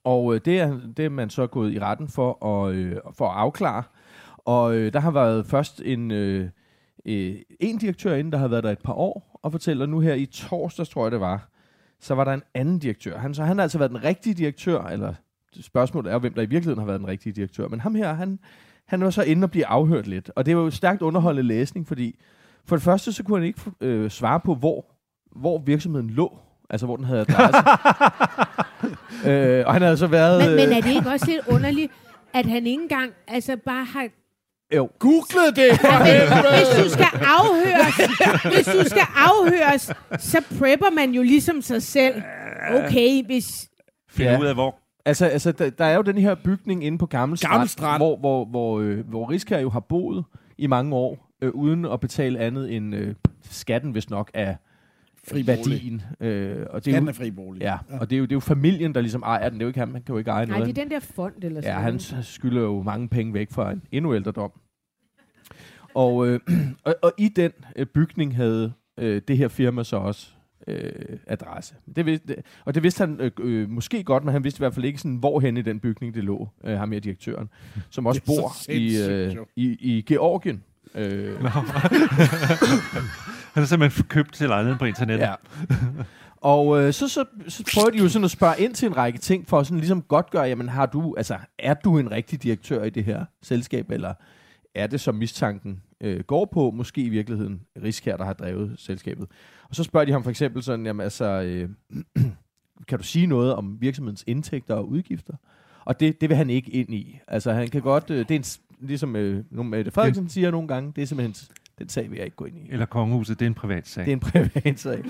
Og øh, det, er, det er man så gået i retten for at, øh, for at afklare. Og øh, der har været først en, øh, øh, en direktør inden, der har været der et par år, og fortæller nu her i torsdags, tror jeg det var, så var der en anden direktør. Han, så han har altså været den rigtige direktør, eller spørgsmålet er hvem der i virkeligheden har været den rigtige direktør. Men ham her, han, han var så inde og blive afhørt lidt. Og det var jo stærkt underholdende læsning, fordi for det første, så kunne han ikke øh, svare på, hvor, hvor virksomheden lå. Altså, hvor den havde adresse. øh, og han havde så været... Men, men øh, er det ikke også lidt underligt, at han ikke engang altså bare har... Jo. Google det! Men, helvede! hvis du skal afhøres, hvis du skal afhøres, så prepper man jo ligesom sig selv. Okay, hvis... Finde Ja. ud af, hvor Altså, altså der, der er jo den her bygning inde på Gammel Strand, Gammel Strand. hvor, hvor, hvor, øh, hvor Riskær jo har boet i mange år, øh, uden at betale andet end øh, skatten, hvis nok, af Fri værdien. Øh, og det er jo, er fri bolig. ja, og det er, jo, det er jo familien, der ligesom ejer den. Det er jo ikke ham, han kan jo ikke eje Nej, noget. det er den der fond eller sådan Ja, han skylder jo mange penge væk fra en endnu ældre dom. Og, øh, og, og i den øh, bygning havde øh, det her firma så også øh, adresse. Det vidste, og det vidste han øh, øh, måske godt, men han vidste i hvert fald ikke, sådan, hvorhen i den bygning det lå, øh, ham her direktøren, som også bor i, øh, i, i Georgien. Øh, Han har simpelthen købt til lejligheden på internettet. Ja. Og øh, så, så, så prøver de jo sådan at spørge ind til en række ting, for at sådan ligesom godt gøre, jamen har du, altså, er du en rigtig direktør i det her selskab, eller er det, som mistanken øh, går på, måske i virkeligheden Riskær, der har drevet selskabet. Og så spørger de ham for eksempel sådan, jamen altså, øh, kan du sige noget om virksomhedens indtægter og udgifter? Og det, det vil han ikke ind i. Altså han kan godt, øh, det er en, ligesom øh, Mette Frederiksen siger nogle gange, det er simpelthen, den sag vil jeg ikke gå ind i. Eller kongehuset, det er en privat sag. Det er en privat sag.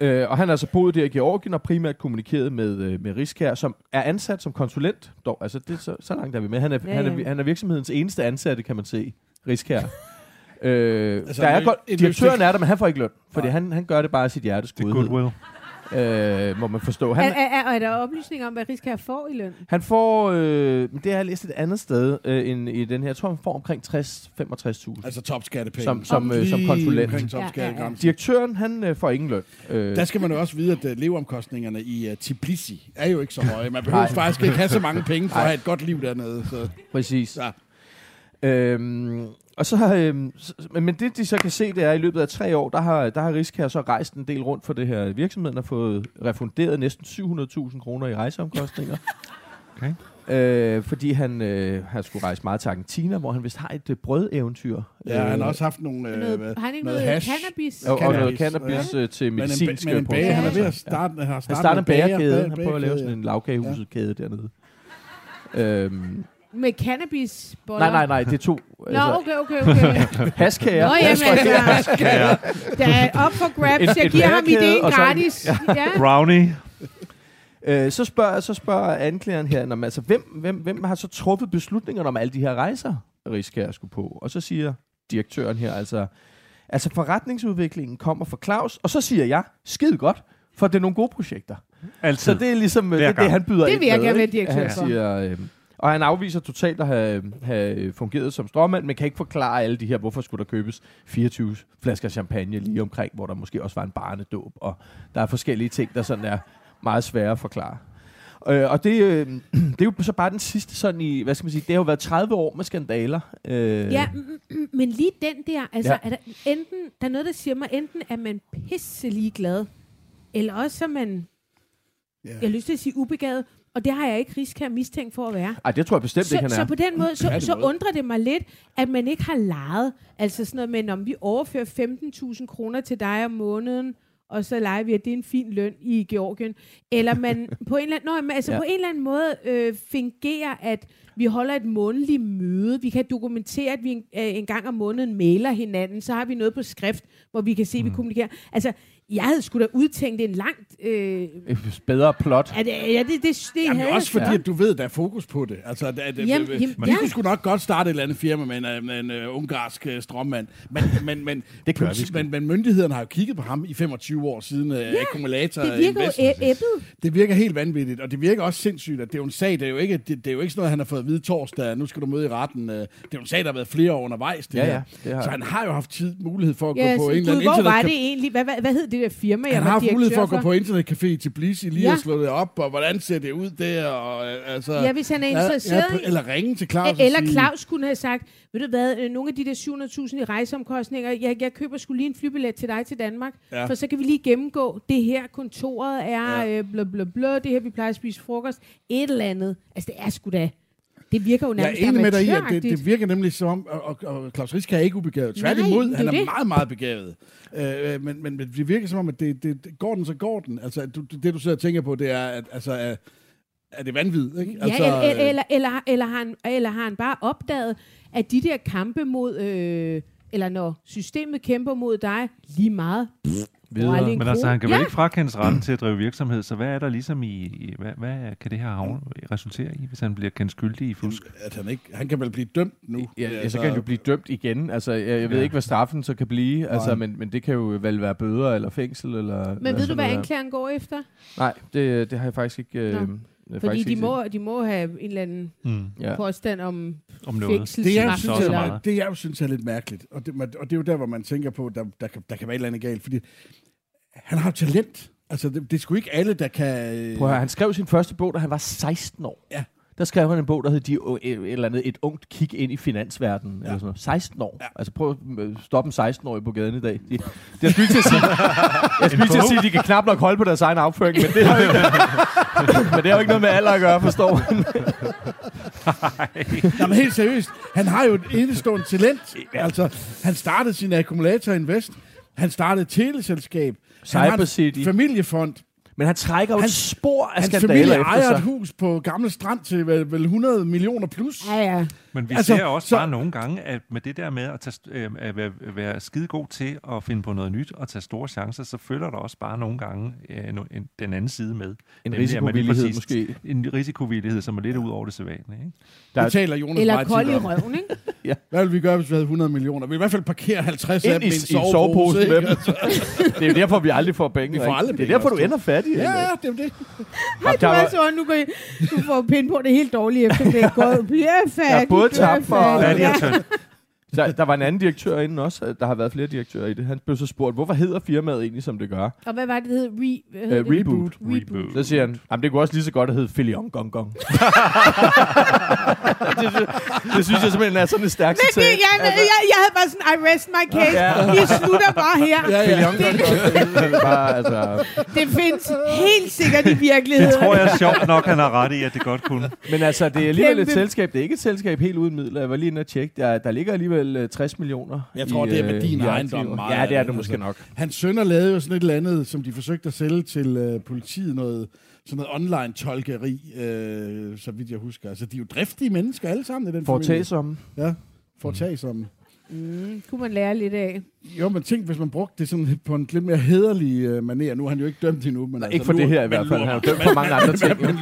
Øh, og han har altså boet der i Georgien og primært kommunikeret med, øh, med Riskær, som er ansat som konsulent. Dog, altså det, er så, så langt er vi med. Han er, Ja, ja, han, er, han er virksomhedens eneste ansatte, kan man se. Riskær. øh, Altså, der er en- godt, en direktøren er der, men han får ikke løn. Fordi han, han gør det bare af sit hjertes det er goodwill. Øh, må man forstå. Er, Han, er, er, er der oplysninger om, hvad Riskær får i løn? han får, øh, det har jeg læst et andet sted øh, end i den her. Jeg tror, han får omkring 60-65.000. Altså topskattepenge. Som- som, øh, som konsulent. Ja, ja. Direktøren, han øh, får ingen løn. Øh, Der skal man jo også vide, at uh, leveomkostningerne i uh, Tbilisi er jo ikke så høje. Man behøver faktisk ikke have så mange penge for Nej. at have et godt liv dernede. Så. Præcis. Ja. Øhm, og så, øhm, så, men det de så kan se, det er, at i løbet af tre år, der har, der har Riskær så rejst en del rundt for det her virksomheden og fået refunderet næsten 700.000 kroner i rejseomkostninger. Okay. Øh, fordi han, øh, han skulle rejse meget til Argentina, hvor han vist har et øh, brødeventyr. Ja, han har Øh, også haft nogle... Øh, Noget, hvad- har han ikke noget noget, hash. cannabis? og, og noget cannabis, cannabis øh, til men en, men en bager, han er ved at starte, han har Han startet starter en bager- bagerkæde. bager- Han prøver at lave sådan en lavkagehuset-kæde dernede. Øhm, Med cannabis nej, nej, nej, det er to. Nå, okay, okay, okay. Haskager. Nå, jamen altså, der er op for grabs. Jeg giver ham og så en- gratis. Ja. Brownie. Øh, så, spørger, så spørger anklageren her, når man, altså, hvem, hvem, hvem har så truffet beslutningerne om alle de her rejser, Riskær skulle på? Og så siger direktøren her, altså, altså forretningsudviklingen kommer fra Claus, og så siger jeg, skide godt, for det er nogle gode projekter. Altid. Så det er ligesom øh, Hver det, det, han byder Det ind vil jeg med, gerne være direktør han for. siger, øh, Og han afviser totalt at have, have fungeret som stråmand, men kan ikke forklare alle de her, hvorfor skulle der købes 24 flasker champagne lige omkring, hvor der måske også var en barnedåb, og der er forskellige ting, der sådan er meget svære at forklare. Øh, og det, øh, det er jo så bare den sidste sådan i, hvad skal man sige, det har jo været 30 år med skandaler. Øh, Ja, men lige den der, altså, Ja. ja. er der, enten, der er noget, der siger mig, enten er man pisselig glad, eller også er man, Ja. jeg har lyst til at sige ubegavet, og det har jeg ikke risk her mistænkt for at være. Ej, det tror jeg bestemt Så, ikke, han så er. på den måde, så, så undrer det mig lidt, at man ikke har lejet, altså sådan noget med, om vi overfører 15.000 kroner til dig om måneden, og så leger vi, at det er en fin løn i Georgien. Eller man på en eller anden, nå, men altså Ja. ja. på en eller anden måde øh, fingerer, at Vi holder et månedligt møde. Vi kan dokumentere, at vi en, øh, en gang om måneden mailer hinanden. Så har vi noget på skrift, hvor vi kan se, at vi kommunikerer. Altså, jeg havde sgu da udtænkt en langt... Øh, Et bedre plot. at, ja, det, det, det Jamen, havde også fordi, Ja. at du ved, der er fokus på det. Altså, at, at, Jamen, jamen, vi ja. kunne sgu nok godt starte et eller andet firma med en, øh, med en uh, ungarsk uh, strømmand. Men, men, men, Det gør vi men, men myndighederne har jo kigget på ham i 25 år siden uh, akkumulator. det virker jo æbbet. Det virker helt vanvittigt, og det virker også sindssygt, at det er jo en sag, det er jo ikke, det, det er jo ikke sådan noget, han har fået at vide torsdag, nu skal du møde i retten. Øh, Det er jo en sag, der har været flere år undervejs. Det Ja, her. ja, det har så han. har jo haft tid, mulighed for at Ja, gå på en eller anden hvor var internet det egentlig? Hvad, hvad, hvad hed det der firma, jeg han har haft mulighed for at gå på internetcafé i Tbilisi, lige Ja. at slå det op, og hvordan ser det ud der, og øh, altså... Ja, hvis han er interesseret ja, Eller ringe til Claus og Eller sige, Claus kunne have sagt, ved du hvad, øh, nogle af de der 700.000 i rejseomkostninger, jeg, jeg køber skulle lige en flybillet til dig til Danmark, ja. For så kan vi lige gennemgå, det her kontoret er. Ja. øh, blå, blå, blå, det her vi plejer at spise frokost, et eller andet. Altså det er sgu da, det virker jo Jeg er nærmest enig med dig i, at det, det virker nemlig som om, og, og, og Claus Riske er ikke ubegavet. Tværtimod, han er det. meget, meget begavet. Øh, men, men, men det virker som om, at det, det, går den, så går den. Altså, du, det du sidder og tænker på, det er, at altså, er, det vanvid, ikke? Ja, Altså, eller, eller, øh, eller, eller, eller, har han, eller har han bare opdaget, at de der kampe mod, øh, eller når systemet kæmper mod dig, lige meget. Videre. Er Men altså, krone? han kan vel Ja. ikke frakendes retten til at drive virksomhed, så hvad er der ligesom i, i hvad, hvad kan det her havne, resultere i, hvis han bliver kendt skyldig i fusk? at han, ikke, han kan vel blive dømt nu. Ja, ja, Altså, så kan han jo blive dømt igen. Altså, jeg, jeg ved Ja. ikke, hvad straffen så kan blive, altså, men, men det kan jo vel være bøder eller fængsel. Eller, Men ved du, hvad anklageren går efter? Nej, det, det har jeg faktisk ikke... Øh, Nå. Fordi de må, de må have en eller anden Mm. Ja. påstand om Om noget. det, jeg synes, så er, det, jeg jo synes er lidt mærkeligt, og det, og det er jo der, hvor man tænker på, der, der, kan, der kan være et eller andet galt, fordi han har jo talent. Altså, det, det er sgu ikke alle, der kan... øh, Prøv at høre, han skrev sin første bog, da han var 16 år. Ja. Der skrev han en bog, der hed De, et, et eller andet, Et ungt kig ind i finansverdenen. Ja. Eller sådan noget. 16 år. Ja. Altså prøv at øh, stoppe en 16-årig på gaden i dag. De, skulle lige til at sige, jeg skulle til at sige, at de kan knap nok holde på deres egen afføring, men det har jo ikke, men det har jo ikke noget med alder at gøre, forstår man. Nå, men helt seriøst, han har jo et enestående talent. Altså, han startede sin akkumulator invest. Han startede et teleselskab. Han har en Cybercity. familiefond. Men han trækker jo Hans- spor af Hans skandaler familie efter ejer sig. et hus på Gamle Strand til vel, vel 100 millioner plus. Ja, ja. Men vi Altså, ser også så- bare nogle gange, at med det der med at, tage, øh, at være, være skide god til at finde på noget nyt og tage store chancer, så følger der også bare nogle gange øh, no- en, den anden side med. En risikovillighed præcis- måske. En risikovillighed, som er lidt ud over det sædvanlige. Ikke? Der er- taler Jonas Eller kold i røven, ikke? Hvad ville vi gøre, hvis vi havde 100 millioner? Vi i hvert fald parkere 50 af dem i, en sovepose. med dem. Det er jo derfor, vi aldrig får penge. Vi får aldrig det er penge derfor, du ender fattig. Ja, ja, det er det. Ej, du er så, nu I, du får pind på det helt dårligt efter det er gået. Bliver Jeg er både tabt for-. Færdig og tynd. Der, der var en anden direktør inden også. Der har været flere direktører i det. Han blev så spurgt, hvorfor hedder firmaet egentlig, som det gør? Og hvad var det, det hed? Re, hvad hed Uh, det? reboot. Reboot. Så siger han, jamen det kunne også lige så godt have heddet Filion Gong Gong. det, sy- det synes jeg simpelthen er sådan et stærkt Men det, jeg, jeg, jeg havde bare sådan, I rest my case. Ja. Vi slutter bare her. Ja, ja. Det, bare, altså, Det findes helt sikkert i virkeligheden. Det tror jeg er sjovt nok, han har ret i, at det godt kunne. men altså, det er alligevel et selskab. Det er ikke et selskab helt uden midler. Jeg var lige inde og tjekke. Der, der ligger alligevel øh, 60 millioner. Jeg tror, det er med øh, din i ejendom Ja, det er det det, måske altså. nok. Hans sønner lavede jo sådan et eller andet, som de forsøgte at sælge til øh, politiet, noget, sådan noget online-tolkeri, øh, så vidt jeg husker. Altså, de er jo driftige mennesker alle sammen i den familie. Foretagsomme. Ja, foretagsomme. Mm, kunne man lære lidt af. Jo, men tænk, hvis man brugte det sådan på en lidt mere hederlig øh, manér. Nu er han jo ikke dømt endnu. Men altså, ikke for nu- det her i hvert fald. Han er dømt for mange andre ting. men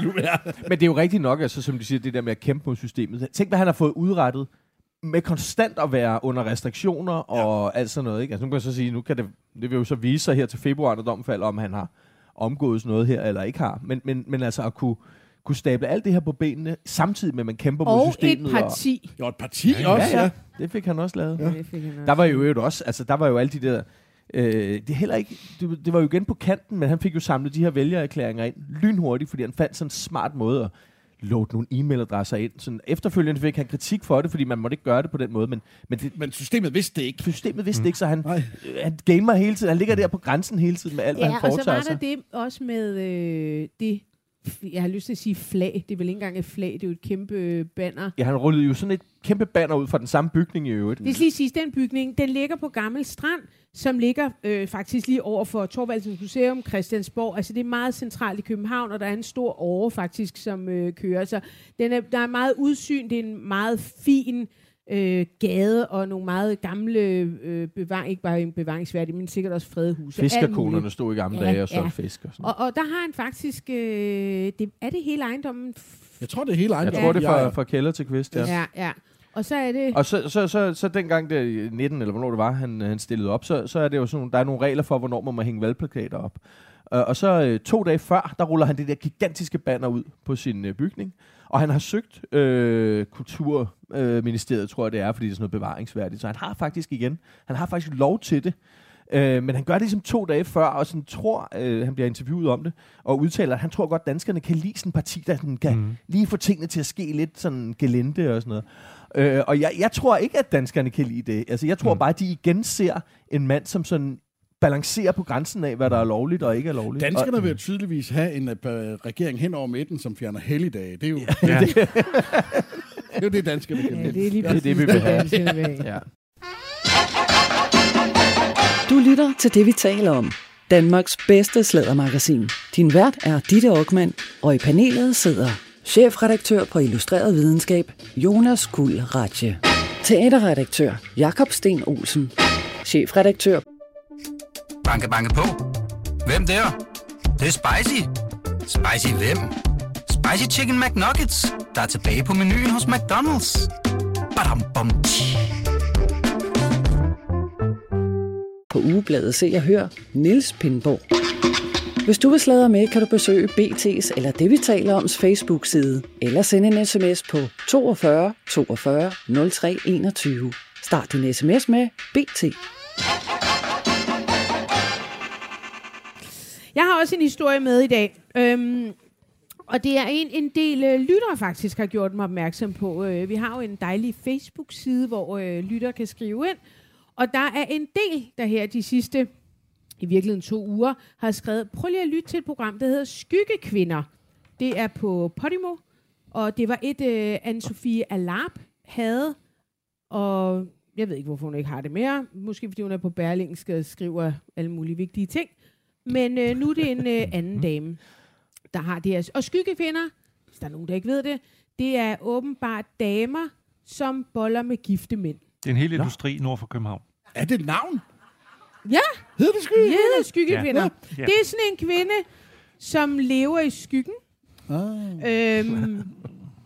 Men det er jo rigtigt nok, altså, som de siger, det der med at kæmpe mod systemet. Tænk, hvad han har fået udrettet med konstant at være under restriktioner og ja. alt sådan noget. Ikke? Altså, nu kan jeg så sige, nu kan det, det vil jo så vise sig her til februar, når dommen falder, om han har omgået noget her eller ikke har. Men, men, men altså at kunne, kunne stable alt det her på benene, samtidig med, at man kæmper mod Og et systemet. parti. jo et parti Og, også, ja, ja. ja, det fik han også lavet. Ja. Det fik han også. Der var jo øvrigt også, altså der var jo alle de der, øh, det, er heller ikke, det, det var jo igen på kanten, men han fik jo samlet de her vælgererklæringer ind lynhurtigt, fordi han fandt sådan en smart måde at load nogle e-mailadresser ind. Sådan efterfølgende fik han kritik for det, fordi man måtte ikke gøre det på den måde, men, men det, Men systemet vidste det ikke. systemet vidste mm. ikke, så han, Nej. øh, han gamer hele tiden, han ligger der på grænsen hele tiden med alt, hvad Ja, han og så foretager var der sig. det også med øh, det jeg har lyst til at sige flag. Det er vel ikke engang et flag, det er jo et kæmpe øh, banner. Ja, han rullede jo sådan et kæmpe banner ud fra den samme bygning i øvrigt. Det skal lige sige, den bygning, den ligger på Gammel Strand, som ligger øh, faktisk lige over for Torvaldsens Museum, Christiansborg. Altså det er meget centralt i København, og der er en stor åre faktisk, som øh, kører. Så den er, der er meget udsyn, det er en meget fin øh, gade, og nogle meget gamle, øh, bevar, ikke bare bevaringsværdige, men sikkert også fredede huse. Alt Fiskerkonerne stod i gamle Ja, dage og solgte ja. fisk og sådan Og, og der har han faktisk, øh, det, er det hele ejendommen? Jeg tror, det er hele Jeg ejendommen. tror, det er fra, fra kælder til kvist, ja. Ja, ja. Og så er det... Og så, så, så, så dengang der i 19, eller hvornår det var, han, han stillede op, så, så er det jo sådan, der er nogle regler for, hvornår man må hænge valgplakater op. Uh, og så øh, to dage før, der ruller han det der gigantiske banner ud på sin øh, bygning. Og han har søgt øh, Kulturministeriet, tror jeg det er, fordi det er sådan noget bevaringsværdigt. Så han har faktisk igen, han har faktisk lov til det. Øh, men han gør det ligesom to dage før, og sådan tror, øh, han bliver interviewet om det, og udtaler, at han tror godt, danskerne kan lide sådan en parti, der sådan kan mm. lige få tingene til at ske lidt sådan gelente og sådan noget. Øh, og jeg, jeg tror ikke, at danskerne kan lide det. Altså, jeg tror mm. bare, at de igen ser en mand, som sådan balancerer på grænsen af, hvad der er lovligt og ikke er lovligt. Danskerne og, vil jo tydeligvis have en uh, regering hen over midten, som fjerner helligdage. Det er jo, Ja. det er jo det, danskerne kan Ja, det er lige Det er det, vi vil have. vil have. ja. Du lytter til det, vi taler om. Danmarks bedste slædermagasin. Din vært er Ditte Aukmann, og i panelet sidder chefredaktør på Illustreret Videnskab, Jonas Guld Ratje. Teaterredaktør, Jakob Sten Olsen. Chefredaktør Banke, banke på. Hvem der? Det, det er spicy. Spicy hvem? Spicy Chicken McNuggets, der er tilbage på menuen hos McDonald's. Badum, bom, tji. på ugebladet Se og Hør, Niels Pindborg. Hvis du vil sladre med, kan du besøge BT's eller det, vi taler oms Facebook-side, eller sende en sms på 42 42 03 21. Start din sms med BT. Jeg har også en historie med i dag. Øhm, og det er en, en del øh, lyttere faktisk har gjort mig opmærksom på. Øh, vi har jo en dejlig Facebook-side, hvor øh, lyttere kan skrive ind. Og der er en del, der her de sidste, i virkeligheden to uger, har skrevet, prøv lige at lytte til et program, der hedder Skyggekvinder. Det er på Podimo, og det var et, øh, Anne-Sophie Alarp havde, og jeg ved ikke, hvorfor hun ikke har det mere. Måske fordi hun er på Berlingske og skriver alle mulige vigtige ting. Men øh, nu er det en øh, anden dame, der har det her. Og skyggekvinder, hvis der er nogen, der ikke ved det, det er åbenbart damer, som boller med gifte mænd. Det er en hel industri nord for København. Er det et navn? Ja, Hedder det sky? det hedder skyggekvinder. Ja. Ja. Ja. Det er sådan en kvinde, som lever i skyggen. Ah. Øhm,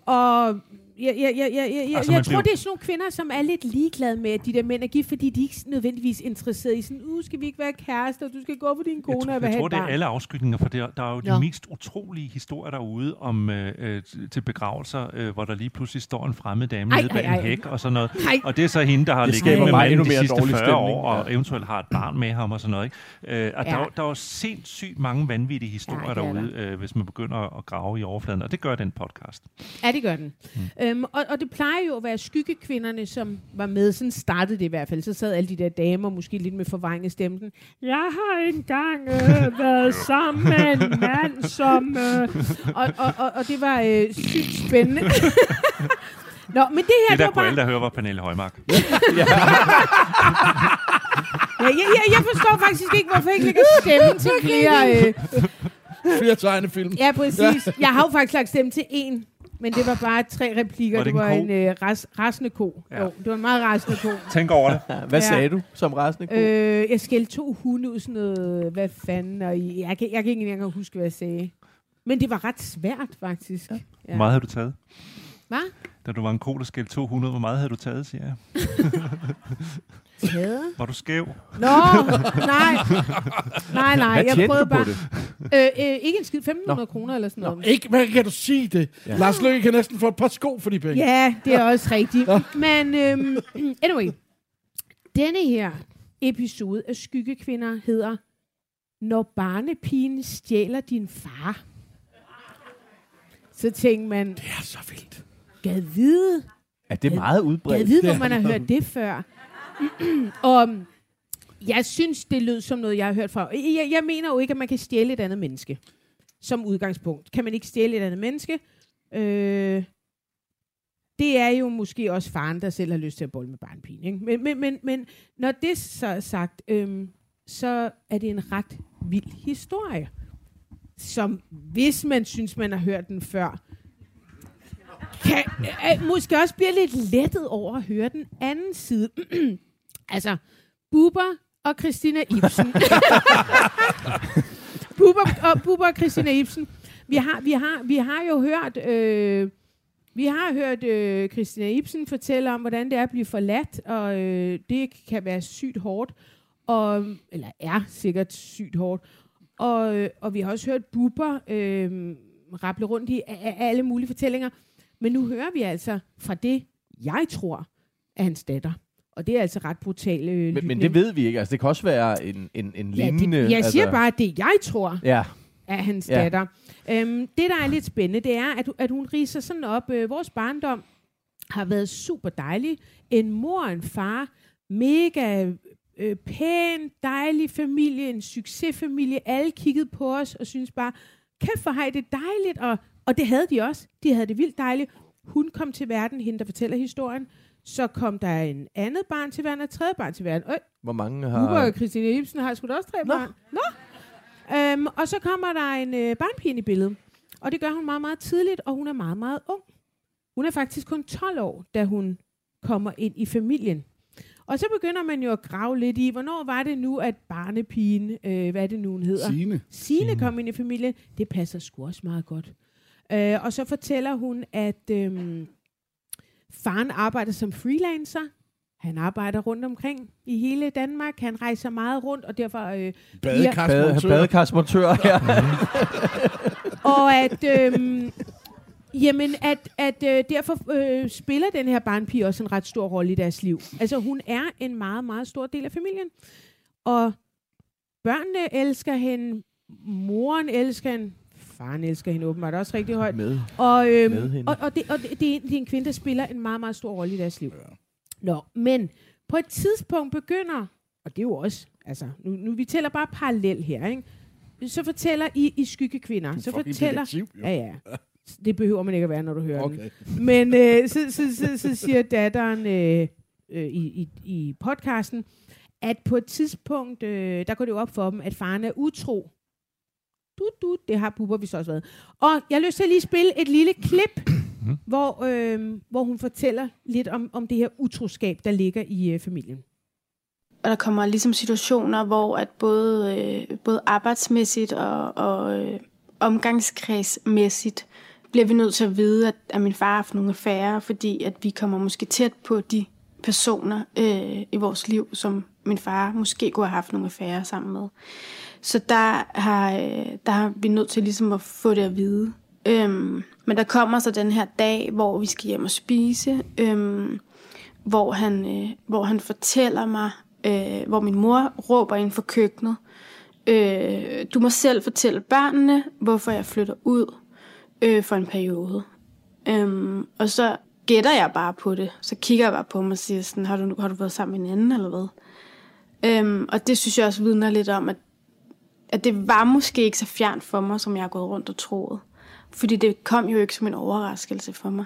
og jeg, jeg, jeg, jeg, jeg, Altså, jeg tror, bliver- det er sådan nogle kvinder, som er lidt ligeglade med, at de der mænd er gift, fordi de er ikke nødvendigvis interesseret i sådan, uh, skal vi ikke være kærester, du skal gå for din Jeg, kone tror, og vil jeg tror, et det er alle afskygninger, for der, der er jo de mest utrolige historier derude om øh, øh, til begravelser, øh, hvor der lige pludselig står en fremmed dame Ej, nede bag ej, en hæk og sådan noget. Ej. Og det er så hende, der har Det ligget med mig manden endnu de mere sidste dårlig 40 stemning, år, og ja. eventuelt har et barn med ham og sådan noget. Ikke? Øh, og Ja. der, er jo- der er jo sindssygt mange vanvittige historier Ja, er derude, øh, hvis man begynder at grave i overfladen, og det gør den podcast. Ja, det gør den. Mm. Øhm, og, og det plejer jo at være skyggekvinderne, som var med. Sådan startede det i hvert fald. Så sad alle de der damer, måske lidt med forvrænget stemmen. Jeg har engang øh, været sammen med en mand, som... Øh, og, og, og, og det var øh, sygt spændende. Nå, men det her, Det der var kunne bare... der hører, var Pernille Højmark. Ja, jeg, jeg, jeg forstår faktisk ikke, hvorfor jeg ikke lægger stemme til flere... Øh, Flere tegnefilm. ja, præcis. Jeg har jo faktisk lagt stemme til en, men det var bare tre replikker. Var det det en var ko? en øh, ras, rasende ko. Ja. Ja. Jo, det var en meget rasende ko. Tænk over det. Hvad Ja. sagde du som resten af Øh, jeg skældte to hunde ud sådan noget, hvad fanden, og I- jeg kan, jeg kan ikke engang huske, hvad jeg sagde. Men det var ret svært, faktisk. Ja. Hvor meget havde du taget? Hvad? Da du var en ko, der skældte 200, hvor meget havde du taget, siger jeg? Taget? Var du skæv? Nå, nej. Nej, nej. Hvad jeg prøvede du på bare, det? Øh, øh, ikke en skid. 1500 kroner eller sådan noget. Ikke, hvad kan du sige det? Ja. Lars Løkke kan næsten få et par sko for de penge. Ja, det er også rigtigt. Men øhm, anyway. Denne her episode af Skyggekvinder hedder Når barnepigen stjæler din far. Så tænker man, Det er så vildt. gad vide, Er det meget gad udbredt? vide, hvor man har hørt det før. Og øhm, jeg synes, det lød som noget, jeg har hørt fra. Jeg, jeg mener jo ikke, at man kan stjæle et andet menneske. som udgangspunkt. Kan man ikke stjæle et andet menneske? Øh, det er jo måske også faren, der selv har lyst til at bolle med barnpigen. Ikke? Men, men, men, men når det så er sagt, øh, så er det en ret vild historie, som hvis man synes, man har hørt den før, kan, øh, måske også bliver lidt lettet over at høre den anden side. altså, Buber og Christina Ibsen. Buber og, Buber og Christina Ibsen. Vi har, vi har, vi har jo hørt... Øh, vi har hørt øh, Christina Ibsen fortælle om, hvordan det er at blive forladt, og øh, det kan være sygt hårdt, og, eller er sikkert sygt hårdt. Og, øh, og vi har også hørt Bubber øh, rapple rundt i a- a- alle mulige fortællinger. Men nu hører vi altså fra det, jeg tror, er hans datter. Og det er altså ret brutalt. Øh, Men, men det ved vi ikke. Altså, det kan også være en, en, en ja, lignende... det, Jeg siger altså, bare, at det jeg tror, Ja, af hans Ja. datter. Øhm, det, der er lidt spændende, det er, at, at hun riser sådan op. Øh, vores barndom har været super dejlig. En mor og en far, mega øh, pæn, dejlig familie, en succesfamilie. Alle kiggede på os og synes bare, kæft har I det dejligt. Og, og det havde de også. De havde det vildt dejligt. Hun kom til verden, hende der fortæller historien. Så kom der en andet barn til verden, og et tredje barn til verden. Øh, hvor mange har... og Christine Ibsen har sgu da også tre Nå. børn. Nå. Øhm, og så kommer der en øh, barnpige i billedet. Og det gør hun meget, meget tidligt, og hun er meget, meget ung. Hun er faktisk kun 12 år, da hun kommer ind i familien. Og så begynder man jo at grave lidt i, hvornår var det nu, at barnepigen, øh, hvad er det nu, hun hedder? Signe. Signe kom ind i familien. Det passer sgu også meget godt. Øh, og så fortæller hun, at øh, faren arbejder som freelancer. Han arbejder rundt omkring i hele Danmark. Han rejser meget rundt, og derfor... Øh, Bade, Badekarsmontør. badekarsmontør, ja. og at... Øh, Jamen, at, at øh, derfor øh, spiller den her barnpige også en ret stor rolle i deres liv. Altså, hun er en meget, meget stor del af familien. Og børnene elsker hende, moren elsker hende, faren elsker hende åbenbart også rigtig højt. Med. Og, øhm, Med hende. og, og, det, og det, det, er, det er en kvinde, der spiller en meget, meget stor rolle i deres liv. Ja. Nå, men på et tidspunkt begynder, og det er jo også, altså, nu, nu vi tæller bare parallel her, ikke? Så fortæller I, I Skyggekvinder, så fortæller... Ja, ja. Det behøver man ikke at være, når du hører den. Okay. Men øh, så, så, så, så siger datteren øh, øh, i, i, i podcasten, at på et tidspunkt, øh, der går det jo op for dem, at faren er utro. Du, du, det har Bubber vist også været. Og jeg har lyst til at lige spille et lille klip, hvor, øh, hvor hun fortæller lidt om, om det her utroskab, der ligger i øh, familien. Og der kommer ligesom situationer, hvor at både, øh, både arbejdsmæssigt og, og øh, omgangskredsmæssigt bliver vi nødt til at vide, at, at min far har haft nogle affærer, fordi at vi kommer måske tæt på de personer øh, i vores liv, som min far måske kunne have haft nogle affærer sammen med. Så der har, øh, der har vi nødt til ligesom at få det at vide. Øhm, men der kommer så den her dag, hvor vi skal hjem og spise, øhm, hvor, han, øh, hvor han fortæller mig, øh, hvor min mor råber ind for køkkenet, øh, du må selv fortælle børnene, hvorfor jeg flytter ud øh, for en periode. Øhm, og så gætter jeg bare på det. Så kigger jeg bare på mig og siger sådan, har du, har du været sammen med en anden, eller hvad? Øhm, og det synes jeg også vidner lidt om, at, at det var måske ikke så fjernt for mig, som jeg har gået rundt og troet. Fordi det kom jo ikke som en overraskelse for mig.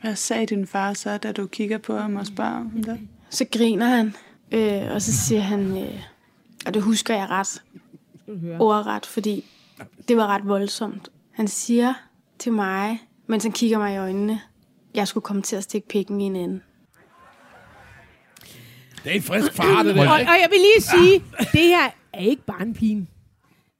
Hvad sagde din far så, da du kigger på ham og spørger om det? Så griner han, øh, og så siger han, øh, og det husker jeg ret, Skal du høre. ordret, fordi det var ret voldsomt. Han siger til mig, mens han kigger mig i øjnene, jeg skulle komme til at stikke pikken i en ende. Det er en frisk far, det der. Og, og jeg vil lige sige, det her er ikke barnpigen.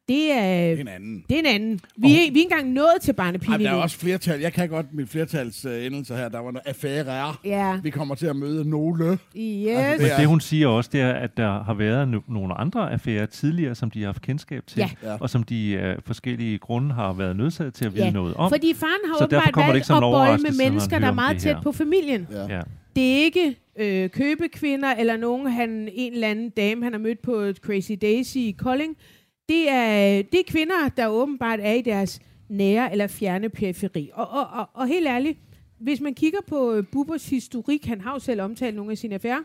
Det er, En anden. det er en anden. Vi, er, vi er ikke engang nået til barnepigen Ej, der er også flertal. Jeg kan godt mit flertals uh, endelser her. Der var noget affære. Ja. Vi kommer til at møde nogle. Yes. det Men er- det hun siger også, det er, at der har været no- nogle andre affærer tidligere, som de har haft kendskab til, Ja. Og som de af forskellige grunde har været nødsaget til at vide Ja, noget om. Fordi faren har Så åbenbart valgt at bolle med mennesker, der er meget tæt på familien. Ja. Ja. Det er ikke øh, købekvinder eller nogen, han, en eller anden dame, han har mødt på et Crazy Daisy i Kolding. Det er, det er kvinder, der åbenbart er i deres nære eller fjerne periferi. Og, og, og, og helt ærligt, hvis man kigger på øh, Bubbers historik, han har jo selv omtalt nogle af sine affærer,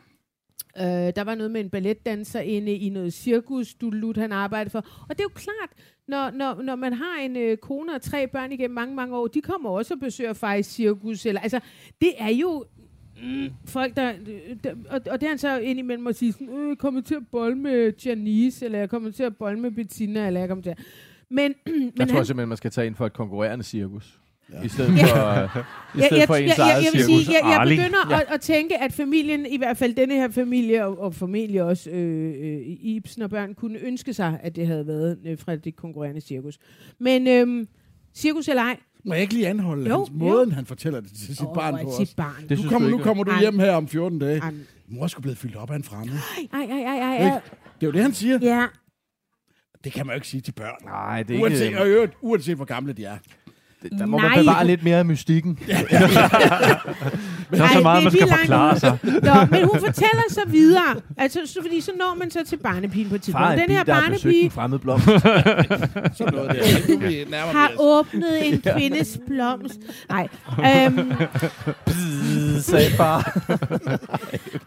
Øh, der var noget med en balletdanser inde i noget cirkus, du lut, han arbejdede for. Og det er jo klart, når, når, når man har en øh, kone og tre børn igennem mange, mange år, de kommer også og besøger faktisk cirkus. Eller, altså, det er jo mm, folk, der, der og, og det er han så indimellem at sige sådan, øh, jeg kommer til at bolle med Janice, eller jeg kommer til at bolle med Bettina, eller jeg kommer til at... Men, men Jeg tror han, simpelthen, man skal tage ind for et konkurrerende cirkus. Ja. I stedet for, i jeg, stedet jeg, for jeg, ens jeg, eget jeg vil cirkus. sige, jeg, jeg begynder at, at tænke, at familien, i hvert fald denne her familie, og, og familie også øh, øh, Ibsen og børn, kunne ønske sig, at det havde været øh, fra det konkurrerende cirkus. Men øh, cirkus eller ej, Må jeg ikke lige anholde Jo, hans jo. måden, han fortæller det til sit Åh, barn på sit os. barn. Det Nu, synes kommer, du nu kommer du hjem her om 14 dage. Ej, Mor er sgu blevet fyldt op af en fremmed. ej, ej, ej, ej, ej. Det er jo det, han siger. Ja, Det kan man jo ikke sige til børn. Nej, det er Uanset, ikke... og øvrigt, uanset hvor gamle de er. Det- Der må Nej. man bevare lidt mere af mystikken. Der er så meget, man skal forklare sig. Nå, men hun fortæller så videre. Altså, så, fordi så når man så til barnepigen på et tidspunkt. er Den her barnepige en fremmed blomst. Sådan noget der. Nu er vi nærmere har åbnet en kvindes blomst. Nej, øhm, sagde far.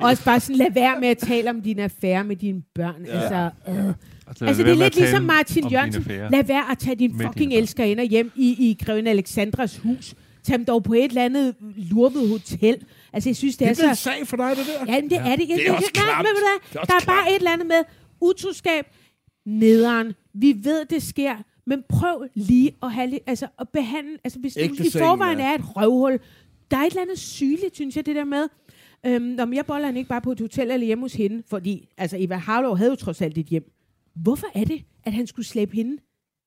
også bare sådan, lad være med at tale om din affære med dine børn. Ja. Altså, øh. Altså, altså, det er lidt ligesom Martin Jørgensen. Lad være at tage din fucking elskerinder hjem i, i Greven Alexandras hus. Tag dem dog på et eller andet lurvet hotel. Altså, jeg synes, det, Det er er en så... sag for dig, det der. Ja, men det er det. Jeg, Det er også nej, klamt. du? Det er der er bare et eller andet med utroskab, nederen. Vi ved, det sker, men prøv lige at, have altså, at behandle... Altså, hvis du Ægte i sengen, forvejen ja. er et røvhul, der er et eller andet sygeligt, synes jeg, det der med... Øhm, når jeg boller han ikke bare på et hotel eller hjemme hos hende, fordi altså, Eva Harlow havde jo trods alt et hjem. Hvorfor er det, at han skulle slæbe hende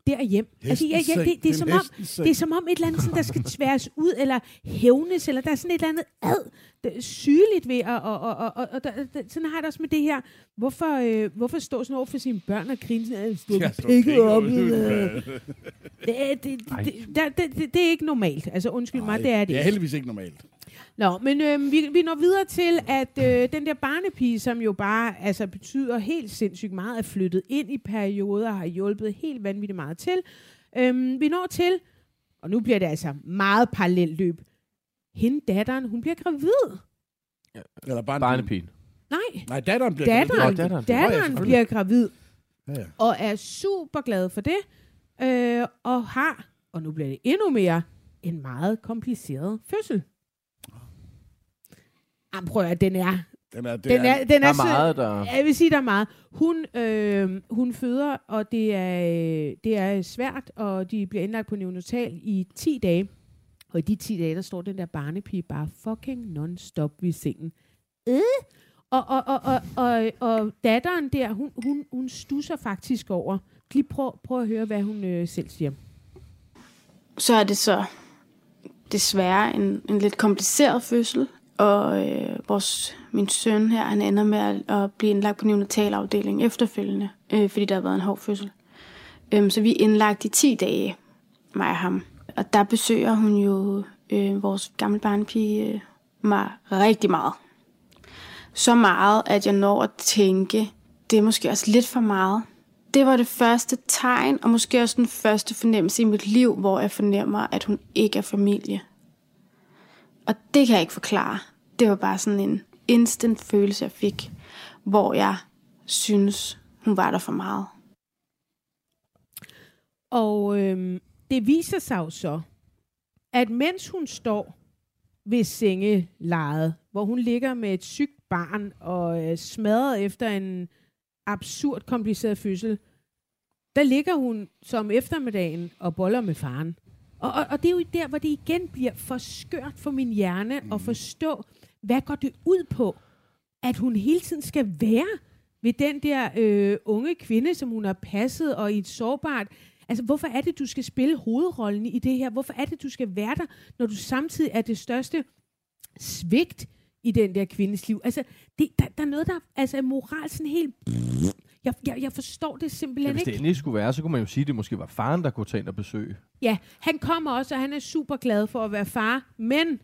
derhjem? Altså, ja, ja, det, det, er som om, det er som om et eller andet, sådan, der skal tværes ud, eller hævnes, eller der er sådan et eller andet ad, det er sygeligt ved, og, og, og, og, og der, der, sådan har jeg det også med det her. Hvorfor, øh, hvorfor stå sådan over for sine børn og grine sådan, at stå pikket op? øh. Det, det, det, det, der- det, det, det er ikke normalt. Altså, undskyld mig, det er det Det er heldigvis ikke normalt. Nå, men øh, vi, vi når videre til, at øh, den der barnepige, som jo bare altså, betyder helt sindssygt meget, er flyttet ind i perioder og har hjulpet helt vanvittigt meget til. Øhm, vi når til, og nu bliver det altså meget parallelt løb, hende datteren, hun bliver gravid. Eller bare Barnepigen. Nej, Nej, datteren bliver datteren, Nå, datteren. datteren, ja, bliver gravid Ja, ja. og er super glad for det, øh, og har, og nu bliver det endnu mere, en meget kompliceret fødsel. Jamen, prøv at den er, Den er, det den er, den Der er, er meget, der... Jeg vil sige, der er meget. Hun, øh, hun føder, og det er, det er svært, og de bliver indlagt på neonatal i 10 dage. Og i de 10 dage, der står den der barnepige bare fucking non-stop ved sengen. Øh? Og, og, og, og, og, og datteren der, hun, hun, hun stusser faktisk over. Lige prøv, prøv at høre, hvad hun øh, selv siger. Så er det så desværre en, en lidt kompliceret fødsel, og øh, vores, min søn her, han ender med at, at blive indlagt på neonatalafdelingen efterfølgende, øh, fordi der har været en hård fødsel. Øhm, så vi er indlagt i 10 dage, mig og ham. Og der besøger hun jo øh, vores gamle barnepige øh, mig rigtig meget. Så meget, at jeg når at tænke, det er måske også lidt for meget. Det var det første tegn, og måske også den første fornemmelse i mit liv, hvor jeg fornemmer, at hun ikke er familie. Og det kan jeg ikke forklare. Det var bare sådan en instant følelse, jeg fik, hvor jeg synes, hun var der for meget. Og øhm, det viser sig jo så, at mens hun står ved sengelejet, hvor hun ligger med et sygt barn og øh, smadret efter en absurd kompliceret fødsel, der ligger hun som eftermiddagen og boller med faren. Og, og, og det er jo der, hvor det igen bliver for skørt for min hjerne mm. at forstå, hvad går det ud på, at hun hele tiden skal være ved den der øh, unge kvinde, som hun har passet, og i et sårbart... Altså, hvorfor er det, du skal spille hovedrollen i det her? Hvorfor er det, du skal være der, når du samtidig er det største svigt i den der kvindes liv? Altså, det, der, der er noget, der altså, er moral sådan helt... Jeg, jeg, jeg forstår det Ja, simpelthen hvis ikke. det endelig skulle være, så kunne man jo sige, at det måske var faren, der kunne tage ind og besøge. Ja, han kommer også, og han er super glad for at være far, men,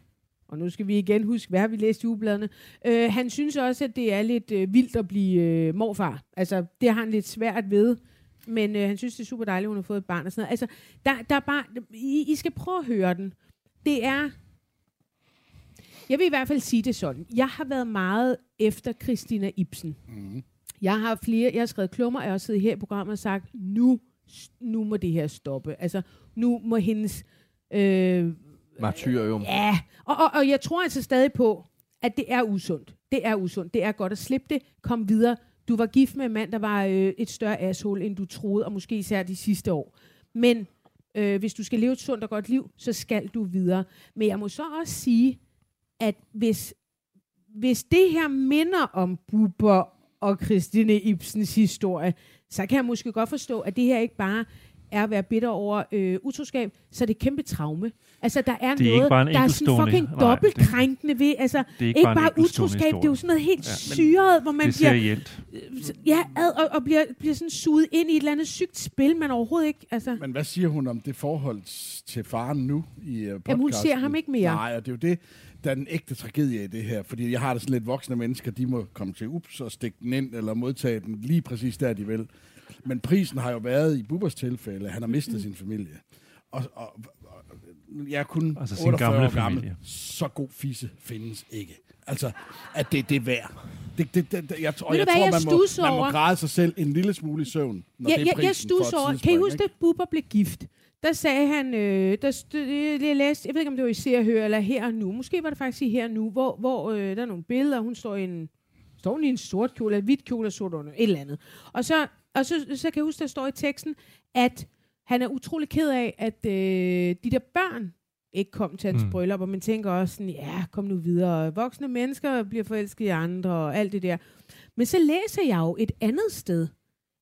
og nu skal vi igen huske, hvad har vi læst i ugebladene, øh, han synes også, at det er lidt øh, vildt at blive øh, morfar. Altså, det har han lidt svært ved, men øh, han synes, det er super dejligt, at hun har fået et barn og sådan noget. Altså, der, der er bare, I, I skal prøve at høre den. Det er, Jeg vil i hvert fald sige det sådan. Jeg har været meget efter Christina Ibsen. Mm. Jeg har flere, jeg har skrevet klummer, jeg har siddet her i programmet og sagt, nu, nu må det her stoppe. Altså, nu må hendes... Øh, Martyrium. Ja, og, og, og jeg tror altså stadig på, at det er usundt. Det er usundt. Det er godt at slippe det. Kom videre. Du var gift med en mand, der var øh, et større asshole, end du troede, og måske især de sidste år. Men øh, hvis du skal leve et sundt og godt liv, så skal du videre. Men jeg må så også sige, at hvis, hvis det her minder om Bubber og Christine Ibsens historie, så kan jeg måske godt forstå, at det her ikke bare er at være bitter over øh, utroskab, så er det et kæmpe traume. Altså, der er Det er noget, ikke bare en der er sådan fucking nej, dobbeltkrænkende ved, altså, Det er ikke, ikke bare, bare utroskab, det er jo historie. sådan noget helt Ja. syret, hvor man Det er bliver, serielt. ja, ad, og, og bliver, bliver sådan suget ind i et eller andet sygt spil, man overhovedet ikke, altså, Men hvad siger hun om det forhold til faren nu i podcasten? jamen, hun ser ham ikke mere. Nej, og det er jo det, der er den ægte tragedie i det her. Fordi jeg har det sådan lidt voksne mennesker, de må komme til ups og stikke den ind, eller modtage den lige præcis der, de vil. Men prisen har jo været i Bubbers tilfælde, at han har mistet sin familie. Og, og, og jeg er kun Altså sin 48 gamle år gammel. familie. Så god fisse findes ikke. Altså, at det, det er værd. Det, det, det, det, jeg, tror, jeg hvad, tror, jeg man, må, man må græde sig selv en lille smule i søvn, når jeg, det er jeg, jeg prisen for over. Kan I huske, at Bubber blev gift? Der sagde han, øh, der stod, jeg, læste, jeg ved ikke, om det var i Se og Hør, eller Her og Nu. Måske var det faktisk i Her og Nu, hvor, hvor øh, der er nogle billeder, hun står i en, står hun i en sort kjole, eller hvidt kjole og sort under, et eller andet. Og så, og så, så kan jeg huske, der står i teksten, at han er utrolig ked af, at øh, de der børn ikke kom til hans mm. bryllup, og man tænker også sådan, ja, kom nu videre. Voksne mennesker bliver forelsket i andre, og alt det der. Men så læser jeg jo et andet sted,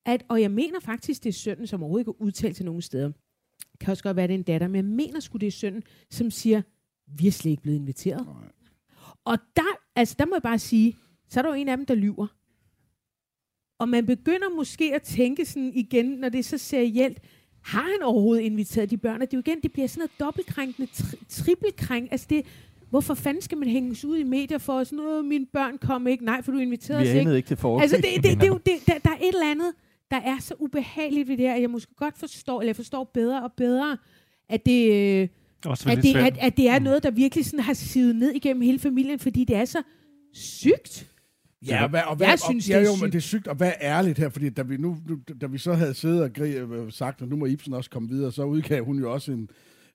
at, og jeg mener faktisk, det er sønnen, som overhovedet ikke er udtalt til nogen steder. Det kan også godt være, det er en datter, men jeg mener sgu, det er sønnen, som siger, vi er slet ikke blevet inviteret. Nej. Og der, altså, der må jeg bare sige, så er der jo en af dem, der lyver. Og man begynder måske at tænke sådan igen, når det er så serielt, har han overhovedet inviteret de børn? Og det er jo igen, det bliver sådan noget dobbeltkrænkende, tri- trippelkrænk. Altså det, hvorfor fanden skal man hænges ud i medier for sådan noget, mine børn kom ikke? Nej, for du inviterede Vi os ikke. anede ikke det foregik. Altså, det, det, det, er jo, det, der, der er et eller andet, der er så ubehageligt ved det her, at jeg måske godt forstår, eller jeg forstår bedre og bedre, at det, øh, at det, at, at det er noget, der virkelig sådan har sivet ned igennem hele familien, fordi det er så sygt. Ja, og hvad, og hvad, Jeg og, synes, ja, det er jo, men sygt. det er sygt at være ærligt her, fordi da vi, nu, nu, da vi så havde siddet og gri, øh, sagt, at nu må Ibsen også komme videre, så udgav hun jo også en,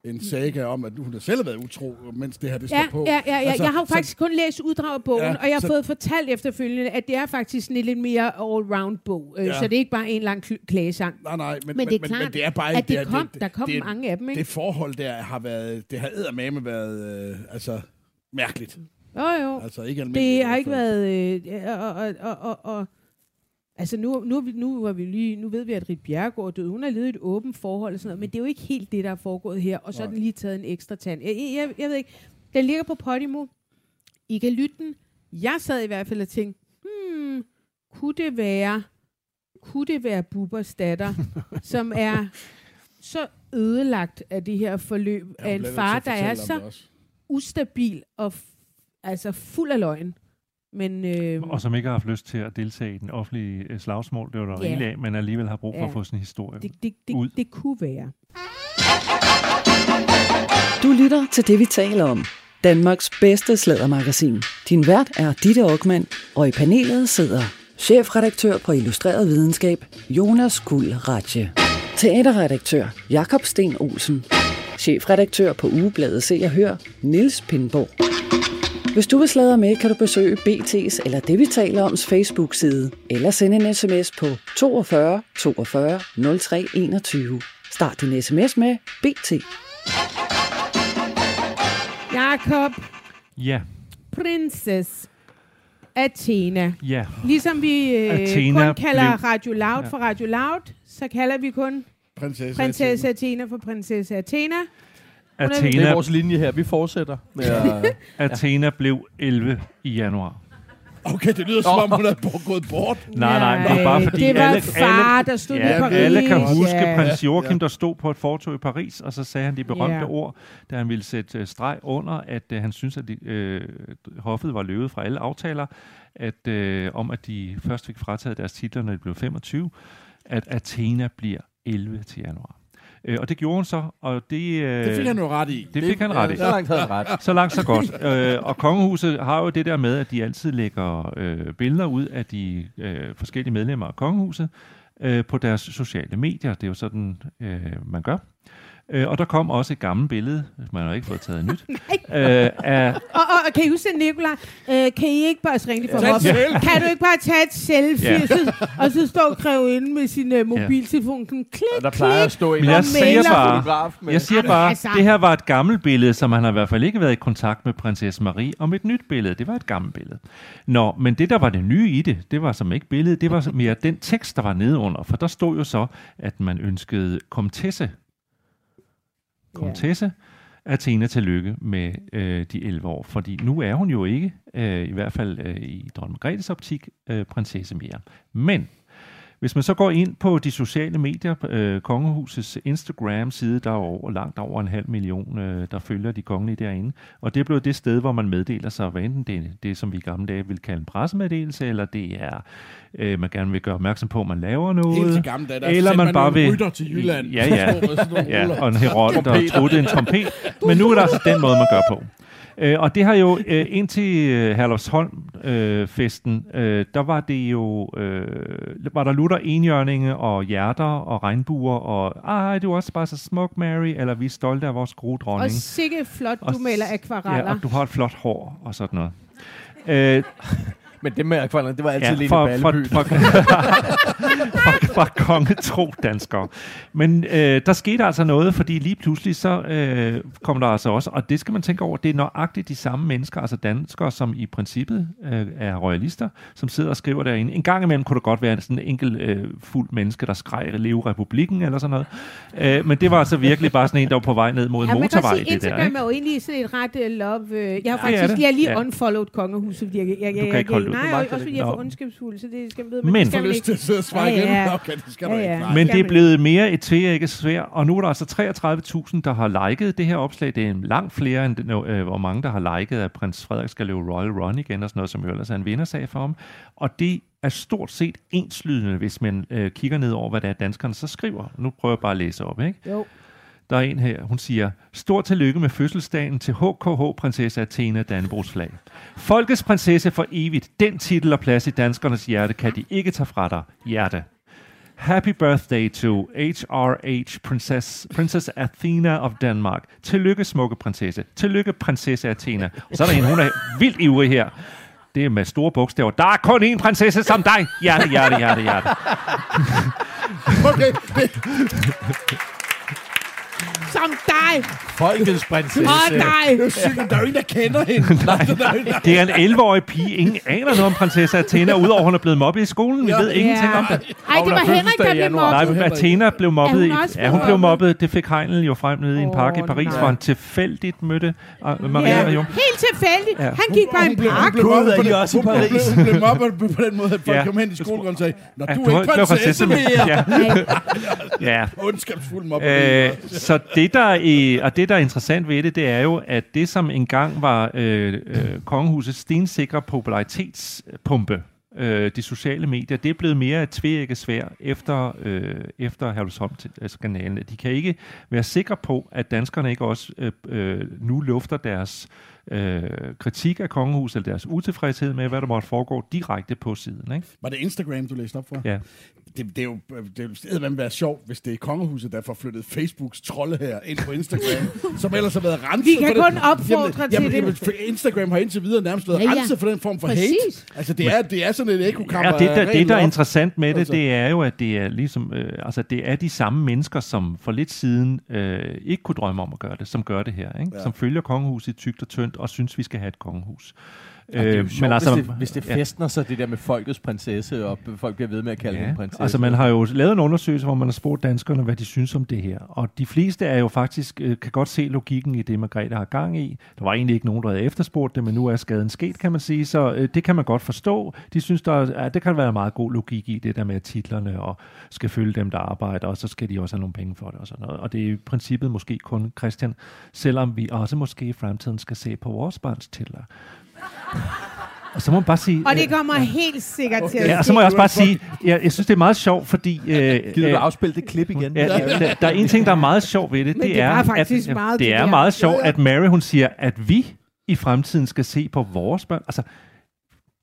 en saga om, at hun har selv været utro, mens det her det står Ja, på. ja, ja, ja. Altså, jeg har jo så- faktisk kun læst uddrag af bogen, Ja, og jeg har så- fået fortalt efterfølgende, at det er faktisk en lidt mere all-round bog. Ja. Ja. Så det er ikke bare en lang kl- klagesang. Nej, nej, men, Men det er men, klart, men det er bare ikke... At det er- kom, der kom det, mange af dem, ikke? Det forhold der har været, det har eddermame været, øh, altså, mærkeligt. Jo, jo. Altså ikke almindeligt. Det har ikke været... Øh, og, og, og, og, og, altså nu, nu, nu, er vi lige, nu ved vi, at Rit Bjerregaard er død. Hun har levet et åbent forhold og sådan noget, men det er jo ikke helt det, der er foregået her. Og så er den lige taget en ekstra tand. Jeg, jeg, jeg ved ikke. Den ligger på Podimo. I kan lytte den. Jeg sad i hvert fald og tænkte, hmm, kunne det være, kunne det være Bubbers datter, som er så ødelagt af det her forløb Ja, af en far, der er så også. ustabil og altså fuld af løgn. Men øh, Og som ikke har haft lyst til at deltage i den offentlige øh, slagsmål, det var der Ja. af, men alligevel har brug for Ja. at få sin historie. det, det, ud. det, det kunne være. Du lytter til det, vi taler om. Danmarks bedste slædermagasin. Din vært er Ditte Aukmann, og i panelet sidder chefredaktør på Illustreret Videnskab, Jonas Guld Ratje. Teaterredaktør, Jakob Sten Olsen. Chefredaktør på Ugebladet Se og Hør, Nils Pindborg. Hvis du vil sladre med, kan du besøge BT's eller det, vi taler oms Facebook-side, eller sende en sms på 42 42 03 21. Start din sms med BT. Jakob, Ja, Princess Athena. ja. Ligesom vi øh, Athena kun kalder blev- Radio Loud Ja. for Radio Loud, så kalder vi kun Prinsesse. prinsesse Athena for prinsesse Athena. Er- Det er Athena, vores linje her. Vi fortsætter med at... Athena blev 11 i januar. Okay, det lyder som om, hun er gået bort. Nej, nej, det er bare fordi det var alle, far, alle, der stod ja, i Paris. alle kan huske ja. prins Joachim, der stod på et fortog i Paris, og så sagde han de berømte Ja. ord, da han ville sætte øh, streg under, at øh, han synes, at de, øh, hoffet var løbet fra alle aftaler, at øh, om at de først fik frataget deres titler, når de blev 25, at Athena bliver 11 til januar. Øh, og det gjorde hun så, og det... Øh, Det fik han jo ret i. det fik han ret i. Så langt havde han ret. Så langt, så godt. øh, og kongehuset har jo det der med, at de altid lægger øh, billeder ud af de øh, forskellige medlemmer af kongehuset øh, på deres sociale medier. Det er jo sådan, øh, man gør. Øh, og der kom også et gammelt billede, man har ikke fået taget nyt, øh, af, Og, og, og kan I huske det, Nicolaj? Øh, kan I ikke bare ringe for op? selfie. Kan du ikke bare tage et selfie, Ja. ja. så, og så stå grevinden med sin uh, mobiltelefon, sådan klik, Og der plejer at stå en Men jeg og siger mailer bare, fotograf med. jeg siger bare, altså. det her var et gammelt billede, som han har i hvert fald ikke været i kontakt med prinsesse Marie om et nyt billede. Det var et gammelt billede. Nå, men det, der var det nye i det, det var som ikke billedet, det var mere den tekst, der var nedenunder. For der stod jo så, at man ønskede komtesse. Komtesse Athena tillykke med øh, de 11 år. Fordi nu er hun jo ikke, øh, i hvert fald øh, i dronning Margrethes optik, øh, prinsesse mere. Men hvis man så går ind på de sociale medier, øh, Kongehusets Instagram-side, der er over, langt over en halv million, øh, der følger de kongelige derinde. Og det er blevet det sted, hvor man meddeler sig, hvad enten det er det, som vi i gamle dage ville kalde en pressemeddelelse, eller det er, øh, man gerne vil gøre opmærksom på, at man laver noget. Helt til gamle dage, der Eller man man bare vil- rytter til Jylland. Ja, ja. Ja, og en herold, der truttede en trompet. Men nu er det altså den måde, man gør på. Øh, og det har jo, øh, indtil øh, Herlufsholm-festen, øh, der var det jo, øh, var der lutter enhjørninge og hjerter og regnbuer og, ej, du er også bare så smuk, Mary, eller vi er stolte af vores gode Og dronning. sikke flot, Og du maler Ja, akvareller. og du har et flot hår og sådan noget. Øh, Men det med akvarellerne, det var altid ja, ja, i for, Balleby. for, for, for kongetro danskere. Men øh, der skete altså noget, fordi lige pludselig så øh, kom der altså også, og det skal man tænke over, det er nøjagtigt de samme mennesker, altså danskere, som i princippet øh, er royalister, som sidder og skriver derinde. En gang imellem kunne det godt være sådan en enkelt øh, fuld menneske, der skreg leve republikken eller sådan noget. Øh, men det var altså virkelig bare sådan en, der var på vej ned mod Ja, man kan motorvej. sige, det der, Instagram ikke? er jo egentlig sådan et ret uh, love... Uh, jeg har Ja, faktisk jeg har lige Ja. unfollowed kongehuset, fordi jeg, jeg, jeg, kan jeg, ikke holde ud. Nej, Du også det fordi jeg er for Nå. ondskabsfuld, så det skal man vide. Men- det skal Får man lyst ikke. til at sidde og svare Ja, igen. ja. Okay, det skal Ja, ikke. ja. Nej. Men det er blevet mere et tvækket svær, og nu er der altså 33.000, der har liket det her opslag. Det er langt flere, end øh, hvor mange, der har liket, at prins Frederik skal løbe Royal Run igen, og sådan noget, som jo ellers er en vindersag for ham. Og det er stort set enslydende, hvis man øh, kigger ned over, hvad det er, danskerne så skriver. Nu prøver jeg bare at læse op, ikke? Jo. Der er en her, hun siger, Stort tillykke med fødselsdagen til HKH prinsesse Athena Dannebrogs flag. Folkets prinsesse for evigt. Den titel og plads i danskernes hjerte kan de ikke tage fra dig. Hjerte. Happy birthday to HRH Princess, Princess Athena of Denmark. Tillykke, smukke prinsesse. Tillykke, prinsesse Athena. Og så er der en, hun er vildt ivrig her. Det er med store bogstaver. Der er kun én prinsesse som dig. Hjerte, hjerte, hjerte, hjerte. Okay, som dig! Folkets prinsesse. Og dig! det er sygt, der er jo ingen, der kender hende. Nej, der- Det er en 11-årig pige. Ingen aner noget om prinsesse Athena, udover at hun er blevet mobbet i skolen. Vi Ja. ved ingenting om det. Ej, det Hun var Henrik, der i blev mobbet. Nej, Athena blev mobbet. Er i, hun også ja, hun blev mobbet? mobbet. Det fik Heinl jo frem nede i en park i Paris, nej. hvor han tilfældigt mødte uh, Maria Ja, jo. helt tilfældigt. Ja. Han gik bare i en blev- park. blev mobbet er på I den- også i hun- hun Paris? blev- Hun blev mobbet på den måde, at folk Ja. kom hen i skolen og sagde, Nå, Ja, du er ikke prinsesse mere. Ja, Ja. ja. Ondskabsfuld mobbe. Øh, så det der, er, og det, der er interessant ved det, det er jo, at det, som engang var øh, øh, kongehusets stensikre popularitetspumpe, øh, de sociale medier, det er blevet mere et tvækket svær efter, øh, efter Herlufsholm-skandalen. De kan ikke være sikre på, at danskerne ikke også øh, øh, nu lufter deres øh, kritik af kongehuset, eller deres utilfredshed med, hvad der måtte foregå direkte på siden. Ikke? Var det Instagram, du læste op fra? Ja. Det, det er jo det vil være sjovt, hvis det er kongehuset, der får flyttet Facebooks trolde her ind på Instagram, som ellers har været renset Vi kan for kun det. opfordre til jamen, det. Jamen, Instagram har indtil videre nærmest været Ja, ja. renset for den form for Præcis. hate. Altså, det er, det er sådan et ekokammer. Ja, det, der, det, der er interessant med det, Altså. det er jo, at det er ligesom, øh, altså det er de samme mennesker, som for lidt siden øh, ikke kunne drømme om at gøre det, som gør det her, ikke? Ja. som følger kongehuset tygt og tyndt og synes, vi skal have et kongehus. Ja, det er jo sjovt, altså, hvis, det, hvis det ja. festner sig, det der med folkets prinsesse, og folk bliver ved med at kalde Ja, hende prinsesse. altså man har jo lavet en undersøgelse, hvor man har spurgt danskerne, hvad de synes om det her. Og de fleste er jo faktisk, øh, kan godt se logikken i det, Margrethe har gang i. Der var egentlig ikke nogen, der havde efterspurgt det, men nu er skaden sket, kan man sige. Så øh, det kan man godt forstå. De synes, der er, ja, det kan være meget god logik i det der med at titlerne og skal følge dem, der arbejder, og så skal de også have nogle penge for det og sådan noget. Og det er i princippet måske kun Christian, selvom vi også måske i fremtiden skal se på vores barns titler. Og så må man bare sige... Og det øh, kommer helt sikkert til at Ja, og så må jeg også bare sige, jeg, jeg synes, det er meget sjovt, fordi... Øh, Gider du øh, afspille det klip igen? Ja, der, der er en ting, der er meget sjov ved det. Men det er, var faktisk at, meget det det er meget sjovt, Ja, ja. at Mary hun siger, at vi i fremtiden skal se på vores børn. Altså,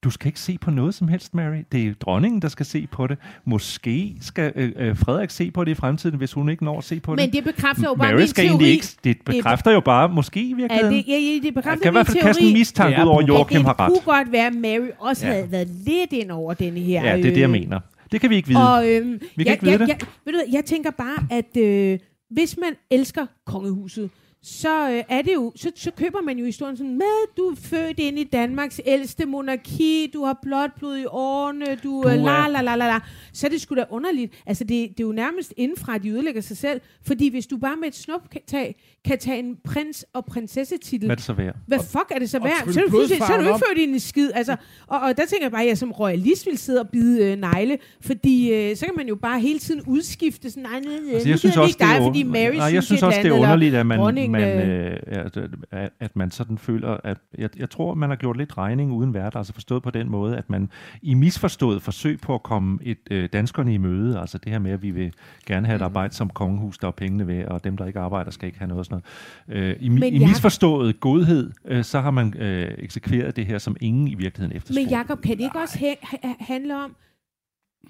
du skal ikke se på noget som helst, Mary. Det er dronningen, der skal se på det. Måske skal øh, øh, Frederik se på det i fremtiden, hvis hun ikke når at se på Men det. det bekræfter jo bare Mary min skal teori. ikke... Det bekræfter jo bare, måske i virkeligheden. det, ja, ja, det Jeg bekræfter kan i hvert fald kaste en mistanke Ja, ud over, at Joachim har det ret. kunne godt være, at Mary også Ja. havde været lidt ind over denne her. Ja, det er det, jeg øh, mener. Det kan vi ikke vide. Og, øhm, Vi kan jeg, ikke vide jeg, det. Jeg, ved du, hvad, jeg tænker bare, at øh, hvis man elsker kongehuset, så øh, er det jo, så, så køber man jo historien sådan, med du er født ind i Danmarks ældste monarki, du har blot blod i årene, du, Du øh, la la la la la. Så er det sgu da underligt. Altså det, det er jo nærmest indenfra, at de ødelægger sig selv. Fordi hvis du bare med et snuptag kan tage en prins- og prinsessetitel, Hvad er det så værd? hvad fuck er det så værd? Så er, du pludselig- så er du ikke født i en skid. Altså, og, og der tænker jeg bare, at jeg som royalist vil sidde og bide øh, negle, fordi øh, så kan man jo bare hele tiden udskifte sådan, nej, nej, nej, Altså, jeg synes også, ikke dig, det er, fordi Mary nej, jeg synes, også, det er underligt, at man, dronningen, man, øh, øh, at, at- man sådan føler, at jeg, jeg tror, man har gjort lidt regning uden vært, altså forstået på den måde, at man i misforstået forsøg på at komme et øh, danskerne i møde, altså det her med, at vi vil gerne have et arbejde som kongehus, der er pengene ved, og dem, der ikke arbejder, skal ikke have noget og sådan noget. Øh, I, Men i misforstået godhed, øh, så har man øh, eksekveret det her, som ingen i virkeligheden efterspurgte. Men Jacob, kan det ikke også ha- handle om,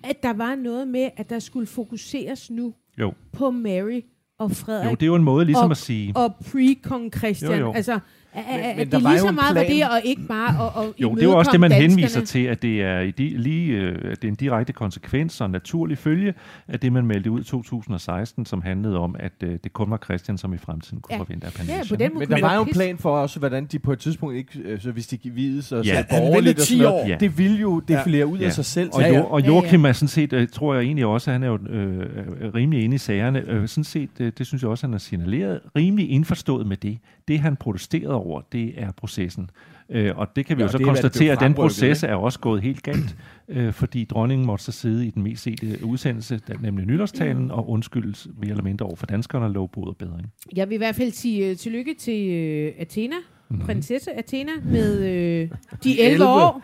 at der var noget med, at der skulle fokuseres nu Jo. på Mary og Frederik jo, det er jo en måde ligesom og, at sige... og pre-kong Christian? Jo, jo. Altså, Men- men at der det var lige jo så meget var plan. det, og ikke bare at, at Jo, det er jo også det, man imødekomme henviser danskerne. til, at det er, i de, lige, øh, at det er en direkte konsekvens og en naturlig følge af det, man meldte ud i 2016, som handlede om, at øh, det kun var Christian, som i fremtiden kunne Ja. forvente af Ja, på den måde Men der det var jo en plan for også, hvordan de på et tidspunkt ikke, øh, så hvis de vides og Ja, ja, han borgerligt og sådan 10 noget. Ja. det ville jo defilere ud Ja. af sig selv. Og, så- jo, Ja, og Ja, ja. Joachim er sådan set, tror jeg egentlig også, at han er jo øh, øh, rimelig inde i sagerne. Øh, sådan set, øh, det synes jeg også, han har signaleret, rimelig indforstået med det. Det, han protesterede over, det er processen. Øh, og det kan vi Ja, jo så det er, konstatere, at den proces ikke? er også gået helt galt, øh, fordi dronningen måtte så sidde i den mest sete udsendelse, nemlig nytårstalen, og undskyldes mere eller mindre over for danskerne og lov og bedring. Jeg vil i hvert fald sige uh, tillykke til uh, Athena, Mhm. prinsesse Athena, med uh, de 11 år.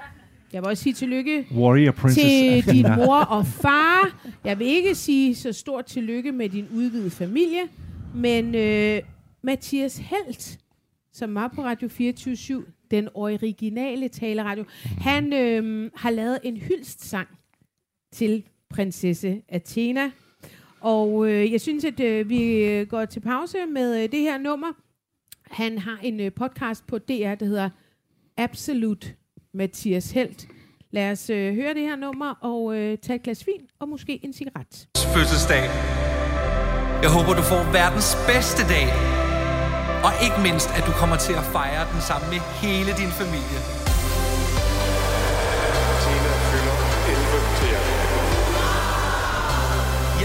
Jeg vil også sige tillykke Warrior Princess til din Athena. mor og far. Jeg vil ikke sige så stort tillykke med din udvidede familie, men øh, Mathias Helt, som var på Radio 24 den originale taleradio, han øh, har lavet en hyldestsang til prinsesse Athena. Og øh, jeg synes, at øh, vi øh, går til pause med øh, det her nummer. Han har en øh, podcast på DR, der hedder Absolut Mathias Helt. Lad os øh, høre det her nummer og øh, tage et glas vin og måske en cigaret. fødselsdag. Jeg håber, du får verdens bedste dag. Og ikke mindst, at du kommer til at fejre den sammen med hele din familie. Tina fylder 11 til januar.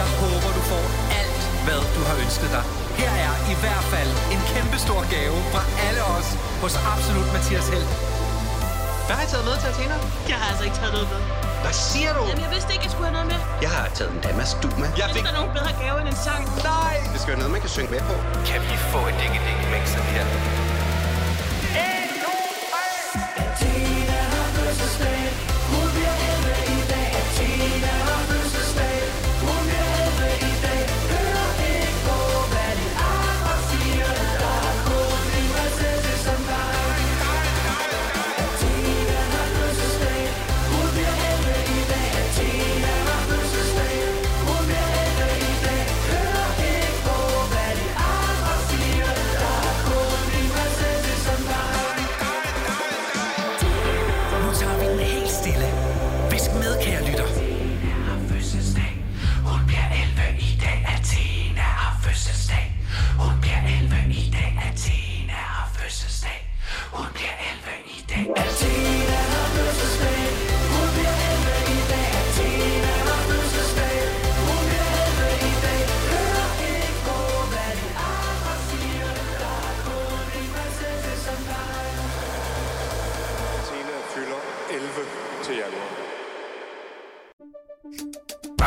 Jeg håber, du får alt, hvad du har ønsket dig. Her er i hvert fald en kæmpe stor gave fra alle os hos Absolut Mathias Held. Hvad har I taget med til Athena? Jeg har altså ikke taget noget med. Hvad siger du? Jamen, jeg vidste ikke, jeg skulle have noget med. Jeg har taget en Damas du med. Jeg fik... der er nogen bedre gave end en sang. Nej! Det skal være noget, man kan synge med på. Kan vi få et ding ding mix her?